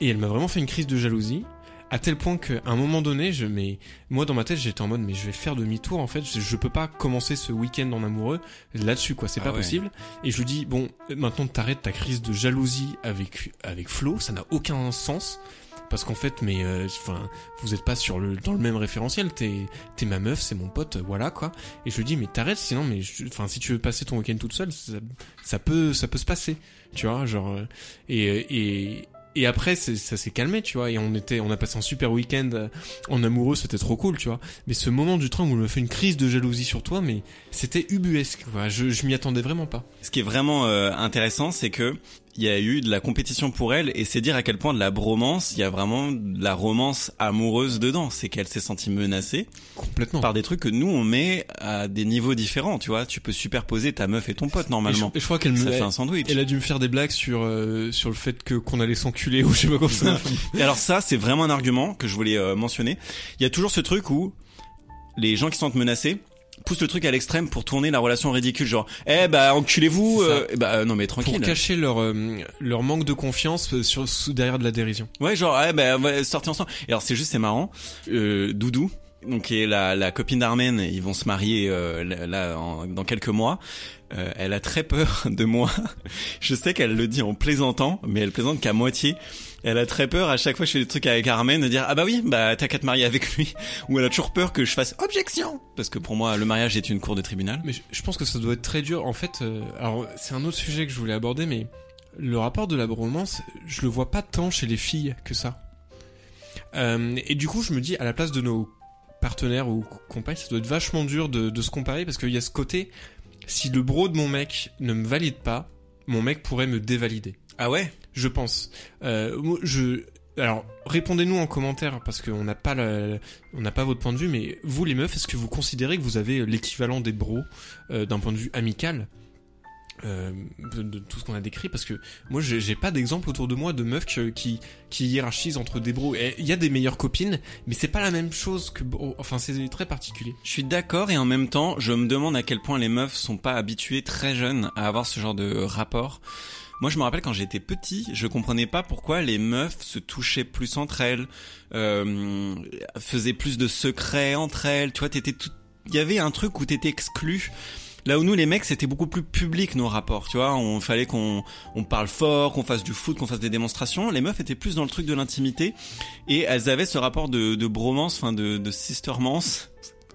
Et elle m'a vraiment fait une crise de jalousie. À tel point qu'à un moment donné, je, mais, moi dans ma tête, j'étais en mode, mais je vais faire demi-tour, en fait, je, je peux pas commencer ce week-end en amoureux là-dessus, quoi, c'est Ah pas ouais. possible. Et je lui dis, bon, maintenant t'arrêtes ta crise de jalousie avec, avec Flo, ça n'a aucun sens. Parce qu'en fait, mais, euh, enfin, vous êtes pas sur le, dans le même référentiel, t'es, t'es ma meuf, c'est mon pote, voilà, quoi. Et je lui dis, mais t'arrêtes, sinon, mais, enfin, si tu veux passer ton week-end toute seule, ça, ça peut, ça peut se passer, tu vois, genre, euh, et, et, et après, ça s'est calmé, tu vois, et on était, on a passé un super week-end euh, en amoureux, c'était trop cool, tu vois. Mais ce moment du train où on me fait une crise de jalousie sur toi, mais c'était ubuesque, quoi. Je, je m'y attendais vraiment pas. Ce qui est vraiment euh, intéressant, c'est que il y a eu de la compétition pour elle et c'est dire à quel point de la bromance, il y a vraiment de la romance amoureuse dedans. C'est qu'elle s'est sentie menacée Complètement. par des trucs que nous on met à des niveaux différents. Tu vois, tu peux superposer ta meuf et ton pote normalement. Et je, et je crois qu'elle me, Ça fait elle, un sandwich. elle a dû me faire des blagues sur euh, sur le fait que qu'on allait s'enculer ou je sais pas comment ça. Et alors ça, c'est vraiment un argument que je voulais euh, mentionner. Il y a toujours ce truc où les gens qui sont menacés poussent le truc à l'extrême pour tourner la relation ridicule, genre, eh bah enculez-vous, euh, eh bah euh, non mais pour tranquille. cacher leur euh, leur manque de confiance euh, sur sous derrière de la dérision. Ouais, genre, eh bah, sortir ensemble. Et alors c'est juste, c'est marrant. Euh, Doudou, donc qui est la, la copine d'Armen, ils vont se marier euh, là là, en- dans quelques mois. Euh, elle a très peur de moi. Je sais qu'elle le dit en plaisantant, mais elle plaisante qu'à moitié. Elle a très peur à chaque fois que je fais des trucs avec Armen de dire ah bah oui bah t'as qu'à te marier avec lui ou elle a toujours peur que je fasse objection parce que pour moi le mariage est une cour de tribunal. Mais je, je pense que ça doit être très dur. En fait, euh, alors c'est un autre sujet que je voulais aborder, mais le rapport de la bromance, je le vois pas tant chez les filles que ça. Euh, et du coup, je me dis, à la place de nos partenaires ou compagnes, ça doit être vachement dur de, de se comparer parce qu'il y a ce côté, si le bro de mon mec ne me valide pas, mon mec pourrait me dévalider. Ah ouais? Je pense. Euh, je. Alors, répondez-nous en commentaire parce qu'on n'a pas on n'a pas votre point de vue, mais vous les meufs, est-ce que vous considérez que vous avez l'équivalent des bros euh, d'un point de vue amical euh, de, tout ce qu'on a décrit? Parce que moi, j'ai pas d'exemple autour de moi de meufs qui qui hiérarchisent entre des bros. Il y a des meilleures copines, mais c'est pas la même chose que bro. Enfin, c'est très particulier. Je suis d'accord et en même temps, je me demande à quel point les meufs sont pas habituées très jeunes à avoir ce genre de rapport. Moi, je me rappelle quand j'étais petit, je comprenais pas pourquoi les meufs se touchaient plus entre elles, euh, faisaient plus de secrets entre elles. Tu vois, t'étais tout, il y avait un truc où t'étais exclu. Là où nous, les mecs, c'était beaucoup plus public nos rapports. Tu vois, on fallait qu'on on parle fort, qu'on fasse du foot, qu'on fasse des démonstrations. Les meufs étaient plus dans le truc de l'intimité et elles avaient ce rapport de, de bromance, enfin de, de sistermance.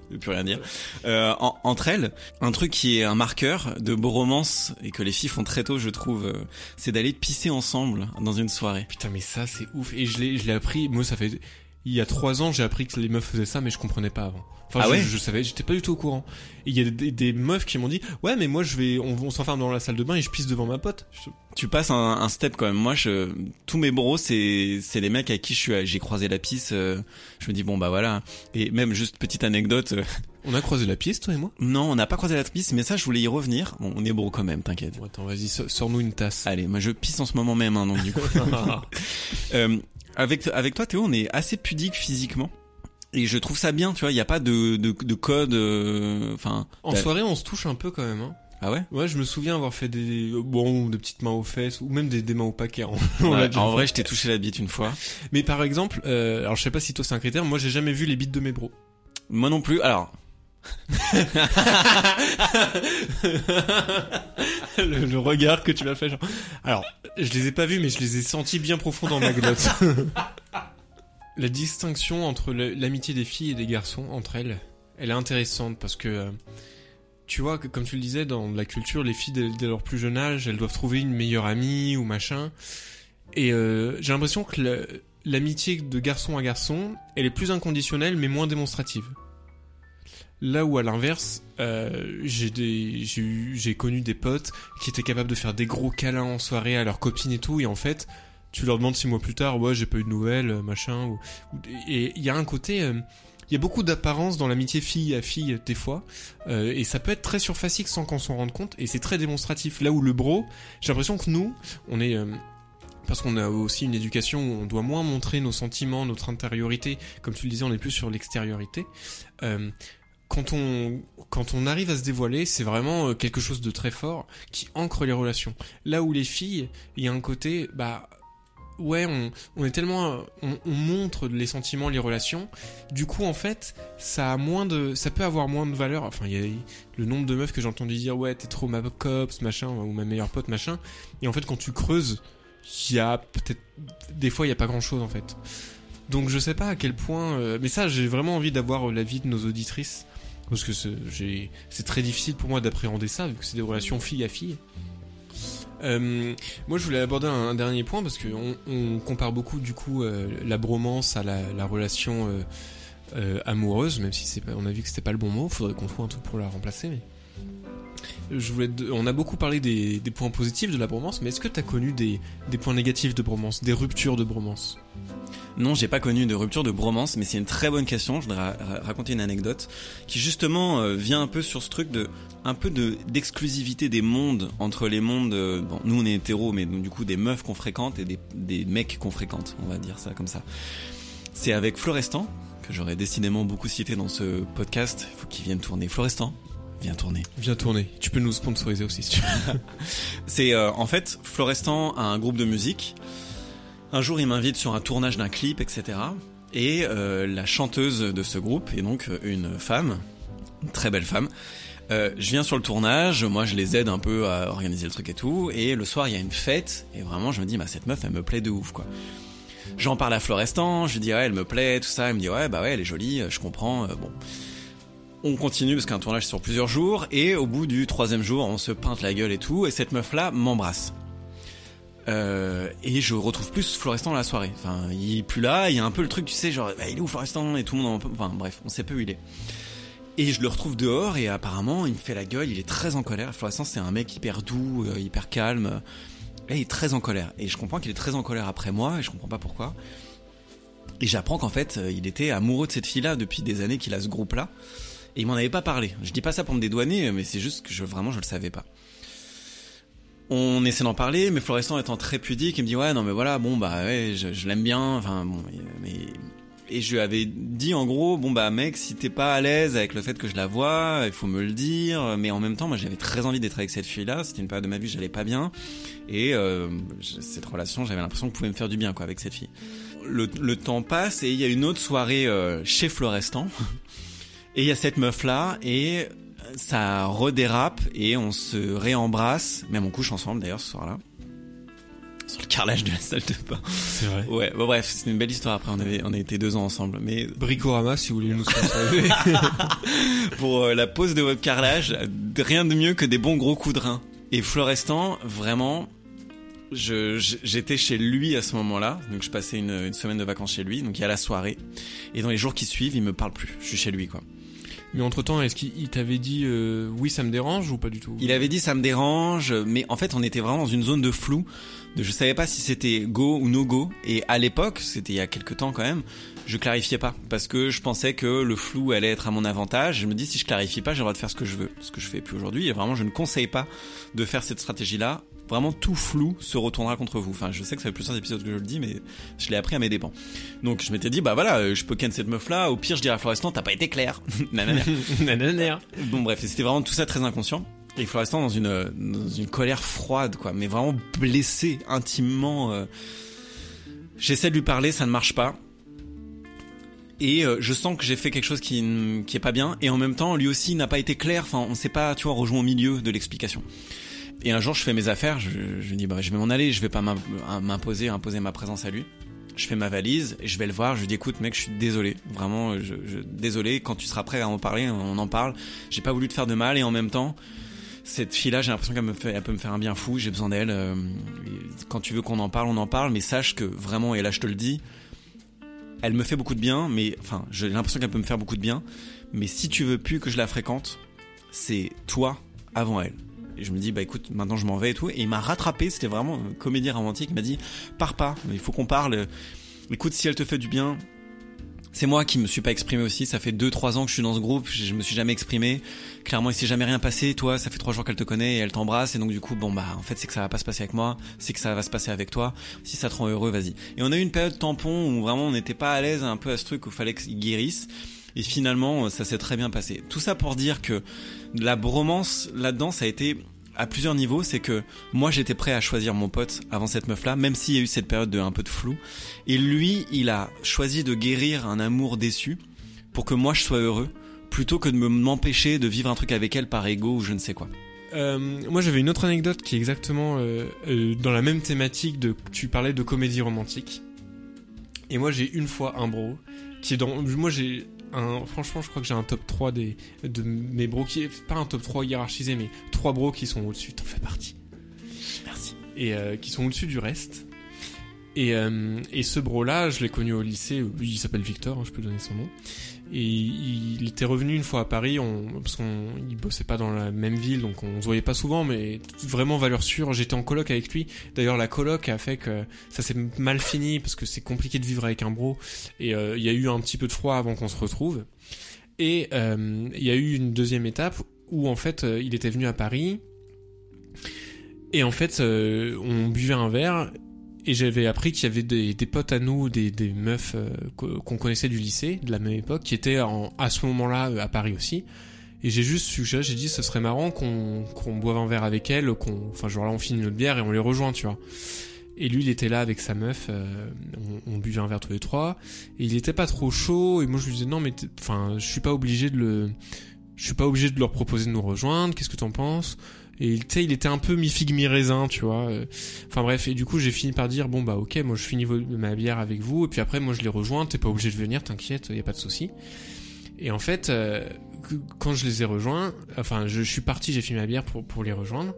Peux plus rien dire. Euh, en- entre elles, un truc qui est un marqueur de bromance et que les filles font très tôt, je trouve, euh, c'est d'aller pisser ensemble dans une soirée. Putain, mais ça, c'est ouf. Et je l'ai, je l'ai appris. Moi, ça fait. Il y a trois ans, j'ai appris que les meufs faisaient ça, mais je comprenais pas avant. Enfin, Ah je, ouais je savais, j'étais pas du tout au courant. Et il y a des, des meufs qui m'ont dit, ouais, mais moi, je vais, on, on s'enferme dans la salle de bain et je pisse devant ma pote. Je- Tu passes un, un step quand même. Moi, je, tous mes bros, c'est, c'est les mecs à qui je suis, j'ai croisé la pisse. euh, je me dis bon bah voilà. Et même juste petite anecdote. euh, On a croisé la pièce, toi et moi? non, on n'a pas croisé la pisse, mais ça, je voulais y revenir. Bon, on est bros quand même, t'inquiète. Bon, attends, vas-y, so- sors-nous une tasse. Allez, moi je pisse en ce moment même, hein, donc du coup. Euh, avec avec toi Théo, on est assez pudique physiquement. Et je trouve ça bien, tu vois, il n'y a pas de, de, de code, euh, enfin... En soirée, on se touche un peu quand même. Hein. Ah ouais? Ouais, je me souviens avoir fait des, bon, des petites mains aux fesses ou même des, des mains au paquet. hein. On Ouais, En vrai, je t'ai touché la bite une fois. Mais par exemple, euh, alors je sais pas si toi c'est un critère, moi j'ai jamais vu les bites de mes bros. Moi non plus. Alors, le, regard que tu m'as fait, genre. Alors, je les ai pas vus, mais je les ai sentis bien profond dans ma glotte. La distinction entre l'amitié des filles et des garçons entre elles, elle est intéressante parce que, euh, tu vois, comme tu le disais, dans la culture, les filles dès, leur plus jeune âge, elles doivent trouver une meilleure amie ou machin. Et euh, j'ai l'impression que la- l'amitié de garçon à garçon, elle est plus inconditionnelle mais moins démonstrative. Là où à l'inverse, euh, j'ai connu des potes qui étaient capables de faire des gros câlins en soirée à leurs copines et tout, et en fait, tu leur demandes six mois plus tard, ouais, j'ai pas eu de nouvelles, euh, machin, ou- et il y a un côté, euh, il y a beaucoup d'apparence dans l'amitié fille à fille des fois, euh, et ça peut être très surfacique sans qu'on s'en rende compte, et c'est très démonstratif. Là où le bro, j'ai l'impression que nous, on est, euh, parce qu'on a aussi une éducation où on doit moins montrer nos sentiments, notre intériorité, comme tu le disais, on est plus sur l'extériorité. Euh, quand on quand on arrive à se dévoiler, c'est vraiment euh, quelque chose de très fort qui ancre les relations. Là où les filles, il y a un côté bah ouais, on, est tellement euh, on, on montre les sentiments, les relations. Du coup, en fait, ça a moins de ça peut avoir moins de valeur. Enfin, il y a le nombre de meufs que j'ai entendu dire ouais, t'es trop ma copse, machin ou ma meilleure pote, machin. Et en fait, quand tu creuses, il y a peut-être des fois il y a pas grand-chose en fait. Donc je sais pas à quel point, euh, mais ça j'ai vraiment envie d'avoir l'avis de nos auditrices parce que c'est très difficile pour moi d'appréhender ça vu que c'est des relations fille à fille. Euh, moi je voulais aborder un, dernier point parce que on, compare beaucoup du coup euh, la bromance à la, la relation euh, amoureuse, même si on a vu que c'était pas le bon mot, faudrait qu'on trouve un truc pour la remplacer. On a beaucoup parlé des, points positifs de la bromance, mais est-ce que t'as connu des, points négatifs de bromance, des ruptures de bromance? Non, j'ai pas connu de rupture de bromance, mais c'est une très bonne question. Je voudrais ra- ra- raconter une anecdote qui justement euh, vient un peu sur ce truc de un peu de d'exclusivité des mondes entre les mondes. euh, bon, nous on est hétéros, mais du coup des meufs qu'on fréquente et des, des mecs qu'on fréquente, on va dire ça comme ça. C'est avec Florestan que j'aurais décidément beaucoup cité dans ce podcast. Il faut qu'il vienne tourner. Florestan, viens tourner. Viens tourner. Tu peux nous sponsoriser aussi si tu veux. C'est euh, en fait Florestan a un groupe de musique. Un jour, il m'invite sur un tournage d'un clip, etc. Et euh, la chanteuse de ce groupe est donc une femme, une très belle femme. Euh, je viens sur le tournage, moi je les aide un peu à organiser le truc et tout. Et le soir, il y a une fête. Et vraiment, je me dis, bah cette meuf, elle me plaît de ouf, quoi. J'en parle à Florestan, je lui dis ouais elle me plaît, tout ça, elle me dit ouais bah ouais elle est jolie, je comprends, euh, bon. On continue parce qu'un tournage sur plusieurs jours et au bout du troisième jour on se peinte la gueule et tout et cette meuf là m'embrasse. Euh, et je retrouve plus Florestan la soirée. Enfin, il est plus là, il y a un peu le truc, tu sais, genre, bah, il est où Florestan? Et tout le monde en... Enfin, bref, on sait peu où il est. Et je le retrouve dehors et apparemment, il me fait la gueule, il est très en colère. Florestan, c'est un mec hyper doux, euh, hyper calme. Et il est très en colère. Et je comprends qu'il est très en colère après moi et je comprends pas pourquoi. Et j'apprends qu'en fait, euh, il était amoureux de cette fille-là depuis des années qu'il a ce groupe-là. Et il m'en avait pas parlé. Je dis pas ça pour me dédouaner, mais c'est juste que vraiment, je le savais pas. On essaie d'en parler, mais Florestan étant très pudique, il me dit ouais non mais voilà bon bah ouais je, l'aime bien, enfin bon mais et je lui avais dit en gros bon bah mec si t'es pas à l'aise avec le fait que je la vois, il faut me le dire, mais en même temps moi j'avais très envie d'être avec cette fille là, c'était une période de ma vie où j'allais pas bien et euh, cette relation j'avais l'impression que pouvait me faire du bien quoi avec cette fille. Le, le temps passe et il y a une autre soirée euh, chez Florestan et il y a cette meuf là et ça redérape et on se réembrasse, même on couche ensemble d'ailleurs ce soir-là. Sur le carrelage de la salle de bain. C'est vrai. Ouais, bon, bref, c'est une belle histoire après, on avait, on a été deux ans ensemble, mais Bricorama, si vous voulez nous sponsorer. pour euh, la pose de votre carrelage, rien de mieux que des bons gros coups de rein. Et Florestan, vraiment, je, je- j'étais chez lui à ce moment-là, donc je passais une, une semaine de vacances chez lui, donc il y a la soirée, et dans les jours qui suivent, il me parle plus, je suis chez lui quoi. Mais entre temps, est-ce qu'il il t'avait dit euh, oui, ça me dérange ou pas du tout? Il avait dit ça me dérange, mais en fait on était vraiment dans une zone de flou. De, je savais pas si c'était go ou no go. Et à l'époque, c'était il y a quelques temps quand même, je clarifiais pas parce que je pensais que le flou allait être à mon avantage. Je me dis si je clarifie pas, j'ai le droit de faire ce que je veux, ce que je fais plus aujourd'hui. Et vraiment, je ne conseille pas de faire cette stratégie-là. Vraiment, tout flou se retournera contre vous. Enfin, je sais que ça fait plusieurs épisodes que je le dis, mais je l'ai appris à mes dépens. Donc, je m'étais dit, bah voilà, euh, je peux ken cette meuf-là. Au pire, je dirais à Florestan, t'as pas été clair. Nanana. Bon bref, c'était vraiment tout ça très inconscient. Et Florestan dans une dans une colère froide quoi, mais vraiment blessé intimement. euh. J'essaie de lui parler, ça ne marche pas. Et euh, je sens que j'ai fait quelque chose qui qui est pas bien. Et en même temps, lui aussi n'a pas été clair. Enfin, on s'est pas, tu vois, rejoint au milieu de l'explication. Et un jour, je fais mes affaires. Je, je dis bah je vais m'en aller. Je vais pas m'im- m'imposer, imposer ma présence à lui. Je fais ma valise et je vais le voir. Je lui dis écoute mec, je suis désolé, vraiment, je, je désolé. Quand tu seras prêt à en parler, on en parle. J'ai pas voulu te faire de mal et en même temps, cette fille-là, j'ai l'impression qu'elle me fait, elle peut me faire un bien fou. J'ai besoin d'elle. euh, quand tu veux qu'on en parle, on en parle. Mais sache que vraiment, et là je te le dis, elle me fait beaucoup de bien. Mais enfin, j'ai l'impression qu'elle peut me faire beaucoup de bien. Mais si tu veux plus que je la fréquente, c'est toi avant elle. Et je me dis bah écoute, maintenant je m'en vais et tout. Et il m'a rattrapé. C'était vraiment une comédie romantique. Il m'a dit pars pas. Il faut qu'on parle. Écoute, si elle te fait du bien, c'est moi qui me suis pas exprimé aussi. Ça fait 2-3 ans que je suis dans ce groupe. Je me suis jamais exprimé. Clairement, il s'est jamais rien passé. Toi, ça fait 3 jours qu'elle te connaît et elle t'embrasse. Et donc, du coup, bon, bah, en fait, c'est que ça va pas se passer avec moi. C'est que ça va se passer avec toi. Si ça te rend heureux, vas-y. Et on a eu une période tampon où vraiment on n'était pas à l'aise un peu à ce truc où fallait qu'il guérisse. Et finalement, ça s'est très bien passé. Tout ça pour dire que la bromance là-dedans, ça a été à plusieurs niveaux. C'est que moi, j'étais prêt à choisir mon pote avant cette meuf-là, même s'il y a eu cette période de un peu de flou. Et lui, il a choisi de guérir un amour déçu pour que moi je sois heureux, plutôt que de me m'empêcher de vivre un truc avec elle par ego ou je ne sais quoi. Euh, moi j'avais une autre anecdote qui est exactement euh, euh, dans la même thématique de tu parlais de comédie romantique. Et moi j'ai une fois un bro qui est dans moi j'ai un franchement je crois que j'ai un top 3 des de mes bros qui pas un top 3 hiérarchisé mais trois bros qui sont au-dessus, t'en fais partie. Merci. Et euh, qui sont au-dessus du reste. Et, euh, et ce bro là, je l'ai connu au lycée, il s'appelle Victor, hein, je peux donner son nom. Et il était revenu une fois à Paris, on, parce qu'on il bossait pas dans la même ville, donc on se voyait pas souvent, mais vraiment valeur sûre. J'étais en coloc avec lui. D'ailleurs, la coloc a fait que ça s'est mal fini parce que c'est compliqué de vivre avec un bro. Et euh, il y a eu un petit peu de froid avant qu'on se retrouve. Et euh, il y a eu une deuxième étape où en fait euh, il était venu à Paris. Et en fait, on buvait un verre et j'avais appris qu'il y avait des, potes à nous, des, meufs euh, qu'on connaissait du lycée, de la même époque, qui étaient en, à ce moment-là euh, à Paris aussi. Et j'ai juste suggéré, j'ai dit, ce serait marrant qu'on boive un verre avec elles, qu'on, enfin genre là on finit notre bière et on les rejoint, tu vois. Et lui, il était là avec sa meuf, euh, on, on buvait un verre tous les trois, et il était pas trop chaud, et moi je lui disais, non mais, enfin, je suis pas obligé de le, je suis pas obligé de leur proposer de nous rejoindre, qu'est-ce que t'en penses? Et tu sais, il était un peu mi figue mi raisin, tu vois. euh. Enfin bref, et du coup j'ai fini par dire bon bah ok, moi je finis ma bière avec vous, et puis après moi je les rejoins. T'es pas obligé de venir, t'inquiète, y a pas de souci. Et en fait, euh, quand je les ai rejoints, enfin je, suis parti, j'ai fini ma bière pour pour les rejoindre.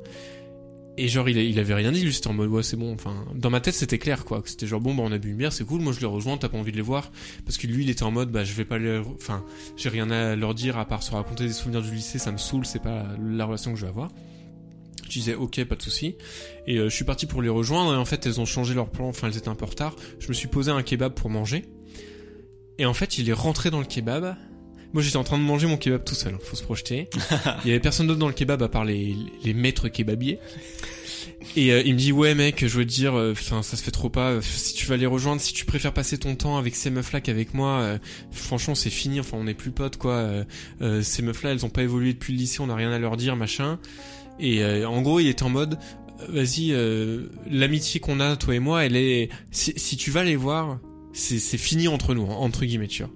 Et genre il, il avait rien dit, lui c'était en mode ouais c'est bon. Enfin dans ma tête c'était clair quoi, que c'était genre bon bah on a bu une bière, c'est cool. Moi je les rejoins, t'as pas envie de les voir parce que lui il était en mode bah je vais pas les, enfin j'ai rien à leur dire à part se raconter des souvenirs du lycée, ça me saoule, c'est pas la relation que je vais avoir. Je disais ok, pas de souci. Et euh, je suis parti pour les rejoindre et en fait elles ont changé leur plan, enfin elles étaient un peu en retard. Je me suis posé un kebab pour manger. Et en fait il est rentré dans le kebab. Moi j'étais en train de manger mon kebab tout seul, hein, faut se projeter. il y avait personne d'autre dans le kebab à part les, les maîtres kebabiers. Et euh, il me dit ouais mec, je veux te dire, euh, enfin ça se fait trop pas. euh, Si tu vas les rejoindre, si tu préfères passer ton temps avec ces meufs là qu'avec moi, franchement c'est fini. Enfin on n'est plus potes quoi. Ces meufs là elles ont pas évolué depuis le lycée, on n'a rien à leur dire machin. Et euh, en gros il est en mode vas-y euh, l'amitié qu'on a toi et moi, elle est si, si tu vas les voir, c'est fini entre nous entre guillemets tu vois.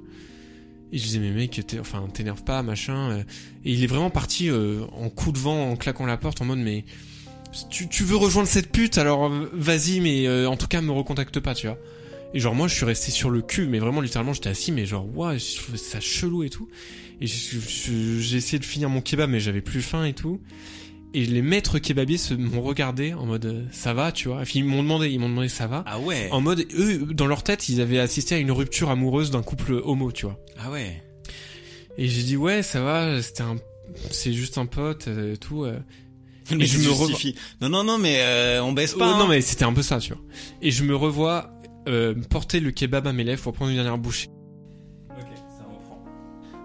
Et je disais mais mec enfin t'énerve pas machin. euh. Et il est vraiment parti euh, en coup de vent en claquant la porte en mode mais tu, tu veux rejoindre cette pute, alors euh, vas-y, mais euh, en tout cas me recontacte pas, tu vois. Et genre moi je suis resté sur le cul, mais vraiment littéralement j'étais assis, mais genre ouais, je trouvais ça chelou et tout. Et j'ai essayé de finir mon kebab, mais j'avais plus faim et tout. Et les maîtres kebabiers se m'ont regardé en mode euh, ça va, tu vois. Enfin, ils m'ont demandé, ils m'ont demandé ça va. Ah ouais. En mode eux dans leur tête ils avaient assisté à une rupture amoureuse d'un couple homo, tu vois. Ah ouais. Et j'ai dit ouais ça va, c'était un, c'est juste un pote euh, et tout. euh. Mais je je me me re- justifie. Non non non mais euh, on baisse pas. Ouais, hein. non mais c'était un peu ça, tu vois. Et je me revois euh, porter le kebab à mes lèvres pour prendre une dernière bouchée.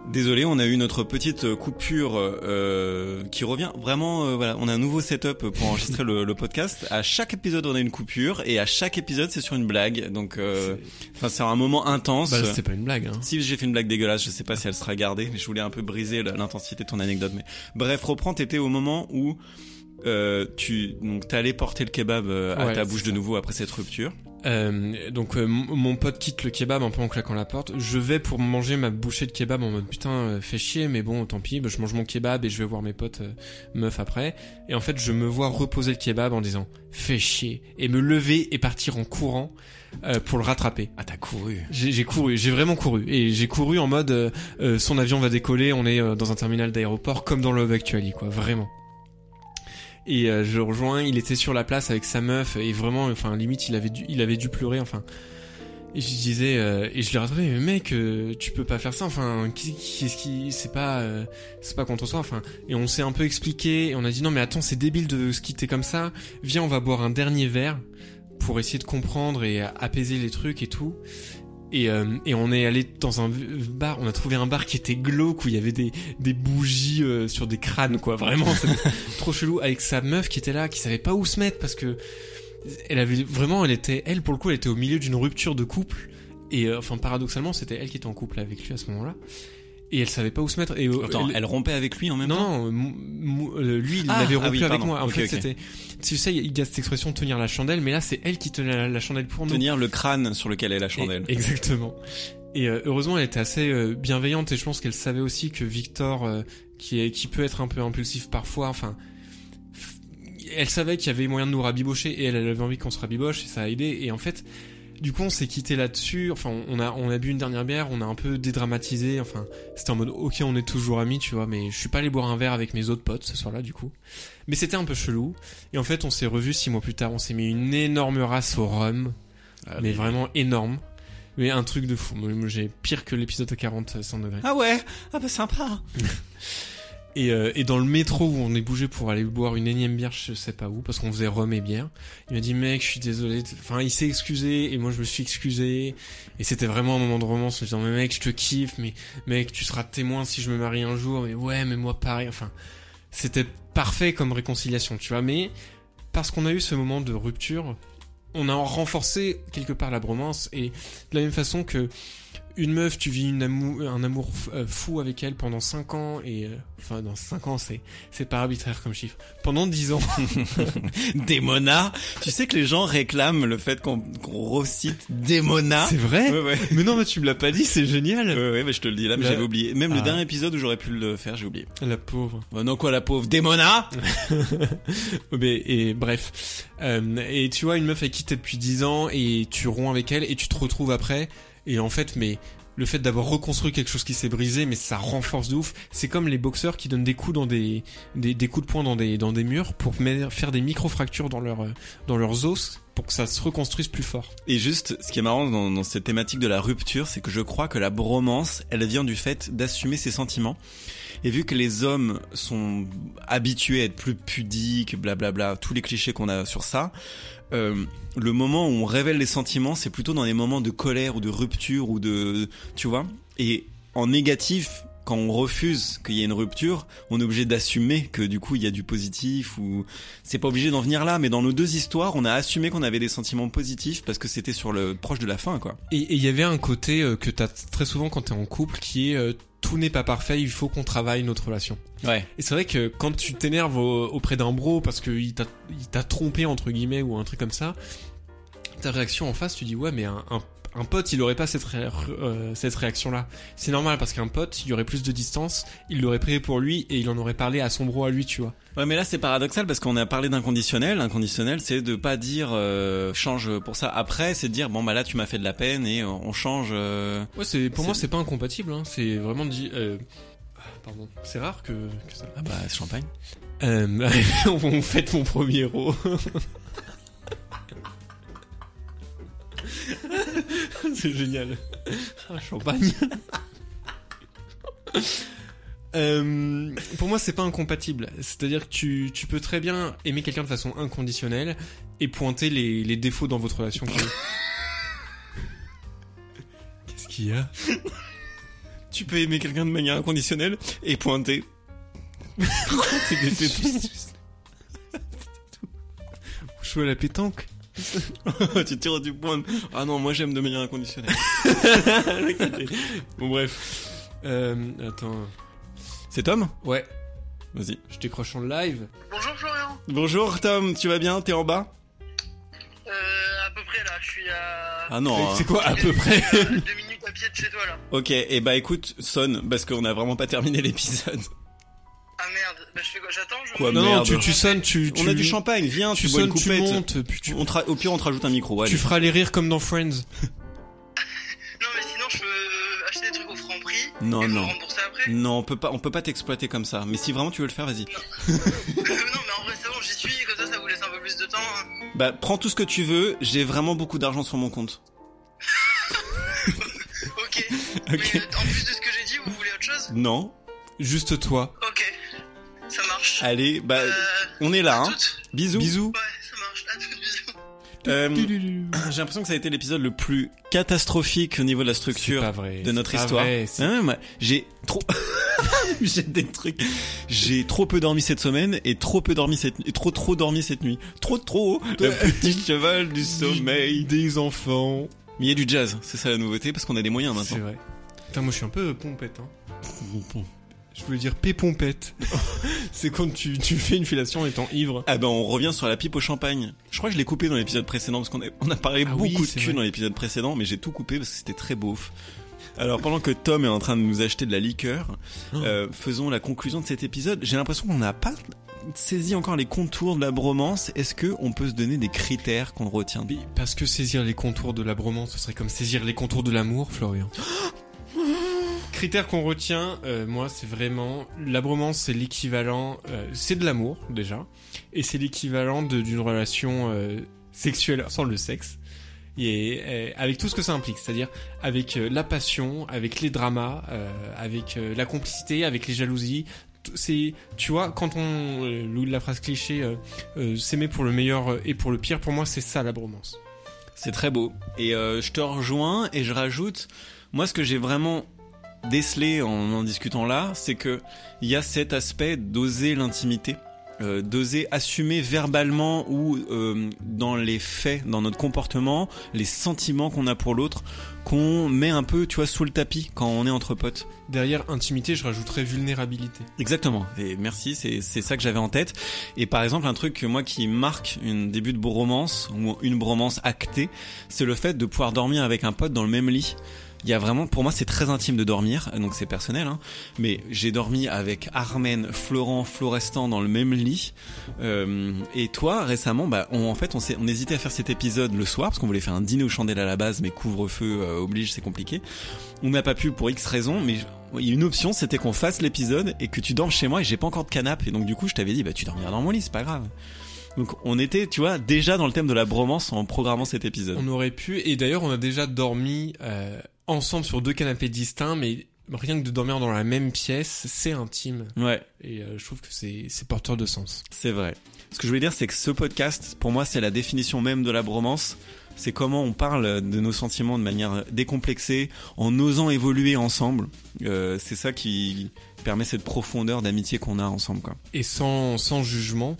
Désolé, on a eu notre petite coupure euh, qui revient. Vraiment, euh, voilà, on a un nouveau setup pour enregistrer le, le podcast. À chaque épisode, on a une coupure et à chaque épisode, c'est sur une blague. Donc, euh, enfin, c'est un moment intense. Bah c'était pas une blague. Hein. Si j'ai fait une blague dégueulasse, je sais pas si elle sera gardée, mais je voulais un peu briser l'intensité de ton anecdote. Mais bref, reprends. T'étais au moment où euh, tu donc t'allais porter le kebab euh, à Ouais, ta c'est bouche de nouveau après cette rupture. Euh, donc euh, mon pote quitte le kebab un peu en claquant la porte. Je vais pour manger ma bouchée de kebab en mode putain euh, fait chier mais bon tant pis. Bah, je mange mon kebab et je vais voir mes potes euh, meufs après. Et en fait je me vois reposer le kebab en disant fait chier et me lever et partir en courant euh, pour le rattraper. Ah, t'as couru. J'ai j'ai couru, j'ai vraiment couru. Et j'ai couru en mode son avion va décoller, on est dans un terminal d'aéroport comme dans Love Actually, quoi, vraiment. Et euh, je rejoins, il était sur la place avec sa meuf et vraiment, enfin limite il avait dû, il avait dû pleurer, enfin. Et je disais euh, et je lui rattrapé mais mec euh, tu peux pas faire ça enfin qu'est- qu'est-ce qui c'est pas euh, c'est pas contre soi enfin. Et on s'est un peu expliqué et on a dit non mais attends c'est débile de se quitter comme ça. Viens on va boire un dernier verre pour essayer de comprendre et apaiser les trucs et tout et, euh, et on est allé dans un bar, on a trouvé un bar qui était glauque où il y avait des, des bougies euh, sur des crânes quoi, vraiment c'était trop chelou. Avec sa meuf qui était là, qui savait pas où se mettre parce que elle avait vraiment, elle était, elle pour le coup, elle était au milieu d'une rupture de couple. Et euh, enfin paradoxalement c'était elle qui était en couple avec lui à ce moment-là et elle savait pas où se mettre et Attends, elle rompait avec lui en même temps. non, euh, lui, il Ah, l'avait ah rompu oui, avec moi. En fait, ok. c'était, tu sais, il y a cette expression tenir la chandelle, mais là, c'est elle qui tenait la, la chandelle pour nous. Tenir le crâne sur lequel est la chandelle. Et- exactement. Et euh, heureusement, elle était assez euh, bienveillante et je pense qu'elle savait aussi que Victor, euh, qui est, qui peut être un peu impulsif parfois, enfin, elle savait qu'il y avait moyen de nous rabibocher et elle, elle avait envie qu'on se rabiboche et ça a aidé. Et en fait, du coup, on s'est quitté là-dessus. Enfin, on a, on a bu une dernière bière, on a un peu dédramatisé. Enfin, c'était en mode, ok, on est toujours amis, tu vois, mais je suis pas allé boire un verre avec mes autres potes ce soir-là, du coup. Mais c'était un peu chelou. Et en fait, on s'est revus six mois plus tard. On s'est mis une énorme race au rhum mais vraiment énorme. Mais un truc de fou. J'ai pire que l'épisode 40 100 degrés. Ah ouais, ah bah sympa. Et, euh, et dans le métro où on est bougé pour aller boire une énième bière, je sais pas où, parce qu'on faisait rhum et bière. Il m'a dit mec, je suis désolé. Enfin, il s'est excusé et moi je me suis excusé. Et c'était vraiment un moment de romance en me disant mais mec, je te kiffe, mais mec, tu seras témoin si je me marie un jour. Mais ouais, mais moi pareil. Enfin, c'était parfait comme réconciliation, tu vois. Mais parce qu'on a eu ce moment de rupture, on a renforcé quelque part la bromance et de la même façon que une meuf, tu vis une amou- un amour euh, fou avec elle pendant 5 ans et euh, enfin dans 5 ans c'est c'est pas arbitraire comme chiffre. Pendant 10 ans. Démona. Tu sais que les gens réclament le fait qu'on qu'on recite Démona. c'est vrai Ouais, ouais. Mais non, mais tu me l'as pas dit, c'est génial. Ouais, ouais, mais je te le dis là, mais j'avais oublié. Même le Ah. dernier épisode où j'aurais pu le faire, j'ai oublié. La pauvre. Bah non quoi, la pauvre Démona Mais, et bref. Euh, et tu vois une meuf avec qui t'es depuis 10 ans et tu romps avec elle et tu te retrouves après et en fait mais le fait d'avoir reconstruit quelque chose qui s'est brisé mais ça renforce de ouf. C'est comme les boxeurs qui donnent des coups dans des des, coups de poing dans des dans des murs pour faire des micro fractures dans dans leurs os pour que ça se reconstruise plus fort. Et juste, ce qui est marrant dans, dans cette thématique de la rupture, c'est que je crois que la bromance, elle vient du fait d'assumer ses sentiments. Et vu que les hommes sont habitués à être plus pudiques, blablabla, tous les clichés qu'on a sur ça, euh, le moment où on révèle les sentiments, c'est plutôt dans les moments de colère ou de rupture ou de, tu vois. Et en négatif, quand on refuse qu'il y ait une rupture, on est obligé d'assumer que du coup il y a du positif ou c'est pas obligé d'en venir là. Mais dans nos deux histoires, on a assumé qu'on avait des sentiments positifs parce que c'était sur le proche de la fin, quoi. Et et il y avait un côté euh, que t'as très souvent quand t'es en couple qui est euh, tout n'est pas parfait, il faut qu'on travaille notre relation. Ouais. Et c'est vrai que quand tu t'énerves au- auprès d'un bro parce qu'il t'a il t'a trompé entre guillemets ou un truc comme ça, ta réaction en face, tu dis ouais mais un, un, un pote il aurait pas cette ré- euh, cette réaction là. C'est normal parce qu'un pote il y aurait plus de distance, il l'aurait pris pour lui et il en aurait parlé à son bro à lui tu vois. Ouais, mais là c'est paradoxal parce qu'on a parlé d'inconditionnel. Inconditionnel, c'est de pas dire euh, change pour ça. Après, c'est de dire bon bah là tu m'as fait de la peine et on change. euh, Ouais c'est pour moi c'est pas incompatible hein. c'est vraiment dit. Euh, ah, pardon, c'est rare que, que ça. Ah bah champagne. Euh, on fête mon premier rot. C'est génial. Ah, champagne. Euh, pour moi, c'est pas incompatible. C'est-à-dire que tu, tu peux très bien aimer quelqu'un de façon inconditionnelle et pointer les, les défauts dans votre relation. Qu'est-ce qu'il y a? Tu peux aimer quelqu'un de manière inconditionnelle et pointer. Jouer à la pétanque? tu tires du point. Ah non, moi j'aime de manière inconditionnelle. Bon bref. Euh, attends. C'est Tom? Ouais, Vas-y. je décroche en live. Bonjour Florian. Bonjour Tom, tu vas bien? T'es en bas? Euh, à peu près là, je suis à. Ah non. hein. C'est quoi à peu près? Deux minutes à pied de chez toi là. Ok, et bah écoute, sonne parce qu'on a vraiment pas terminé l'épisode. Ah merde, bah, je fais quoi J'attends je Quoi, Non, non, merde. tu, tu sonnes, tu, tu On a du champagne, viens, tu tu, bois une sonnes, tu coupette. montes, puis tu, On te ra- Au pire, on te rajoute un micro. allez. tu feras les rires comme dans Friends. Non, mais sinon je peux acheter des trucs au franc prix. Non, et non. rembourser après. Non, on peut pas, on peut pas t'exploiter comme ça. Mais si vraiment tu veux le faire, vas-y. non, mais en vrai, c'est bon, j'y suis, comme ça, ça vous laisse un peu plus de temps. hein. Bah, prends tout ce que tu veux. J'ai vraiment beaucoup d'argent sur mon compte. Ok. Ok. Mais euh, en plus de ce que j'ai dit, vous voulez autre chose? Non. Juste toi. Ok. Allez, bah, Euh, on est là. à Hein. Bisous. Bisous. Ouais, ça marche. À toutes, bisous. Euh, J'ai l'impression que ça a été l'épisode le plus catastrophique au niveau de la C'est structure pas vrai. de c'est notre pas histoire. vrai, c'est- Hein, j'ai trop, j'ai des trucs. J'ai trop peu dormi cette semaine et trop peu dormi cette, et trop trop dormi cette nuit. Trop trop. Le petit cheval du sommeil. Des enfants. Mais il y a du jazz, c'est ça la nouveauté parce qu'on a des moyens C'est maintenant. vrai. Putain, moi je suis un peu pompette. Hein. Je voulais dire pépompette. c'est quand tu, tu fais une fellation en étant ivre. Ah ben on revient sur la pipe au champagne. Je crois que je l'ai coupé dans l'épisode précédent parce qu'on a, on a parlé Ah beaucoup de cul vrai. dans l'épisode précédent, mais j'ai tout coupé parce que c'était très beauf. Alors pendant que Tom est en train de nous acheter de la liqueur, Oh. euh, faisons la conclusion de cet épisode. J'ai l'impression qu'on n'a pas saisi encore les contours de la bromance. Est-ce que on peut se donner des critères qu'on retient? Parce que saisir les contours de la bromance, ce serait comme saisir les contours de l'amour, Florian. Critère qu'on retient, euh, moi, c'est vraiment la bromance, c'est l'équivalent, euh, c'est de l'amour déjà, et c'est l'équivalent d'une relation euh, sexuelle sans le sexe, et avec tout ce que ça implique, c'est-à-dire avec la passion, avec les dramas, avec la complicité, avec les jalousies. C'est, tu vois, quand on, euh, la phrase cliché, s'aimer pour le meilleur et pour le pire, pour moi, c'est ça la bromance. C'est très beau. Et je te rejoins et je rajoute, moi ce que j'ai vraiment décelé en en discutant là, c'est que il y a cet aspect d'oser l'intimité. euh, d'oser assumer verbalement ou euh, dans les faits, dans notre comportement, les sentiments qu'on a pour l'autre, qu'on met un peu, tu vois, sous le tapis quand on est entre potes. Derrière intimité, je rajouterais vulnérabilité. Exactement. Et merci, c'est c'est ça que j'avais en tête. Et par exemple, un truc que moi qui marque un début de bromance ou une bromance actée, c'est le fait de pouvoir dormir avec un pote dans le même lit. Il y a vraiment, pour moi, c'est très intime de dormir, donc c'est personnel. Hein, mais j'ai dormi avec Armen, Florent, Florestan dans le même lit. Euh, et toi, récemment, bah, on, en fait, on, on hésitait à faire cet épisode le soir parce qu'on voulait faire un dîner aux chandelles à la base, mais couvre-feu euh, oblige, c'est compliqué. On n'a pas pu pour X raisons, mais une option, c'était qu'on fasse l'épisode et que tu dormes chez moi et j'ai pas encore de canapé. Et donc du coup, je t'avais dit, bah tu dormiras dans mon lit, c'est pas grave. Donc on était, tu vois, déjà dans le thème de la bromance en programmant cet épisode. On aurait pu, et d'ailleurs on a déjà dormi euh, ensemble sur deux canapés distincts, mais rien que de dormir dans la même pièce, c'est intime. Ouais, Et euh, je trouve que c'est c'est porteur de sens. c'est vrai. Ce que je voulais dire, c'est que ce podcast, pour moi, c'est la définition même de la bromance. C'est comment on parle de nos sentiments de manière décomplexée, en osant évoluer ensemble. Euh, c'est ça qui permet cette profondeur d'amitié qu'on a ensemble, quoi. Et sans, sans jugement,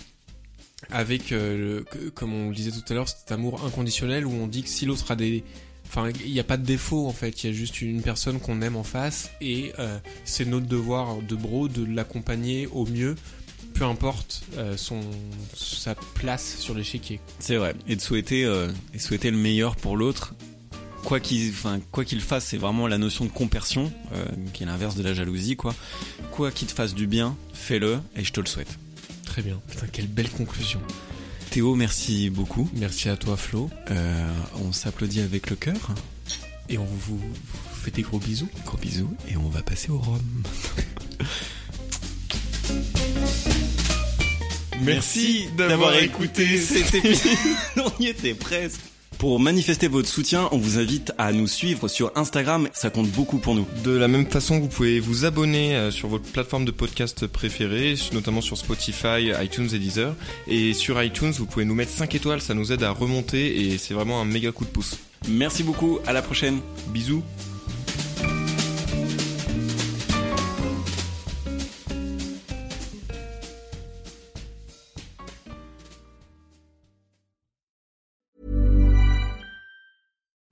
avec, euh, le- comme on le disait tout à l'heure, cet amour inconditionnel où on dit que si l'autre a des... Enfin, il n'y a pas de défaut en fait, il y a juste une personne qu'on aime en face et euh, c'est notre devoir de bro de l'accompagner au mieux, peu importe euh, son, sa place sur l'échiquier. C'est vrai. Et de souhaiter, euh, et souhaiter le meilleur pour l'autre. Quoi qu'il, enfin, quoi qu'il fasse, c'est vraiment la notion de compersion, qui est l'inverse de la jalousie, quoi. Quoi qu'il te fasse du bien, fais-le, et je te le souhaite. Très bien. Putain, quelle belle conclusion. Théo, merci beaucoup. Merci à toi Flo Euh, on s'applaudit avec le cœur. et on vous, vous fait des gros bisous. Gros bisous, et on va passer au rhum. Merci d'avoir écouté cet épisode. on y était presque. Pour manifester votre soutien, on vous invite à nous suivre sur Instagram, ça compte beaucoup pour nous. De la même façon, vous pouvez vous abonner euh, sur votre plateforme de podcast préférée, notamment sur Spotify, iTunes et Deezer. Et sur iTunes, vous pouvez nous mettre 5 étoiles, ça nous aide à remonter et c'est vraiment un méga coup de pouce. Merci beaucoup, à la prochaine. Bisous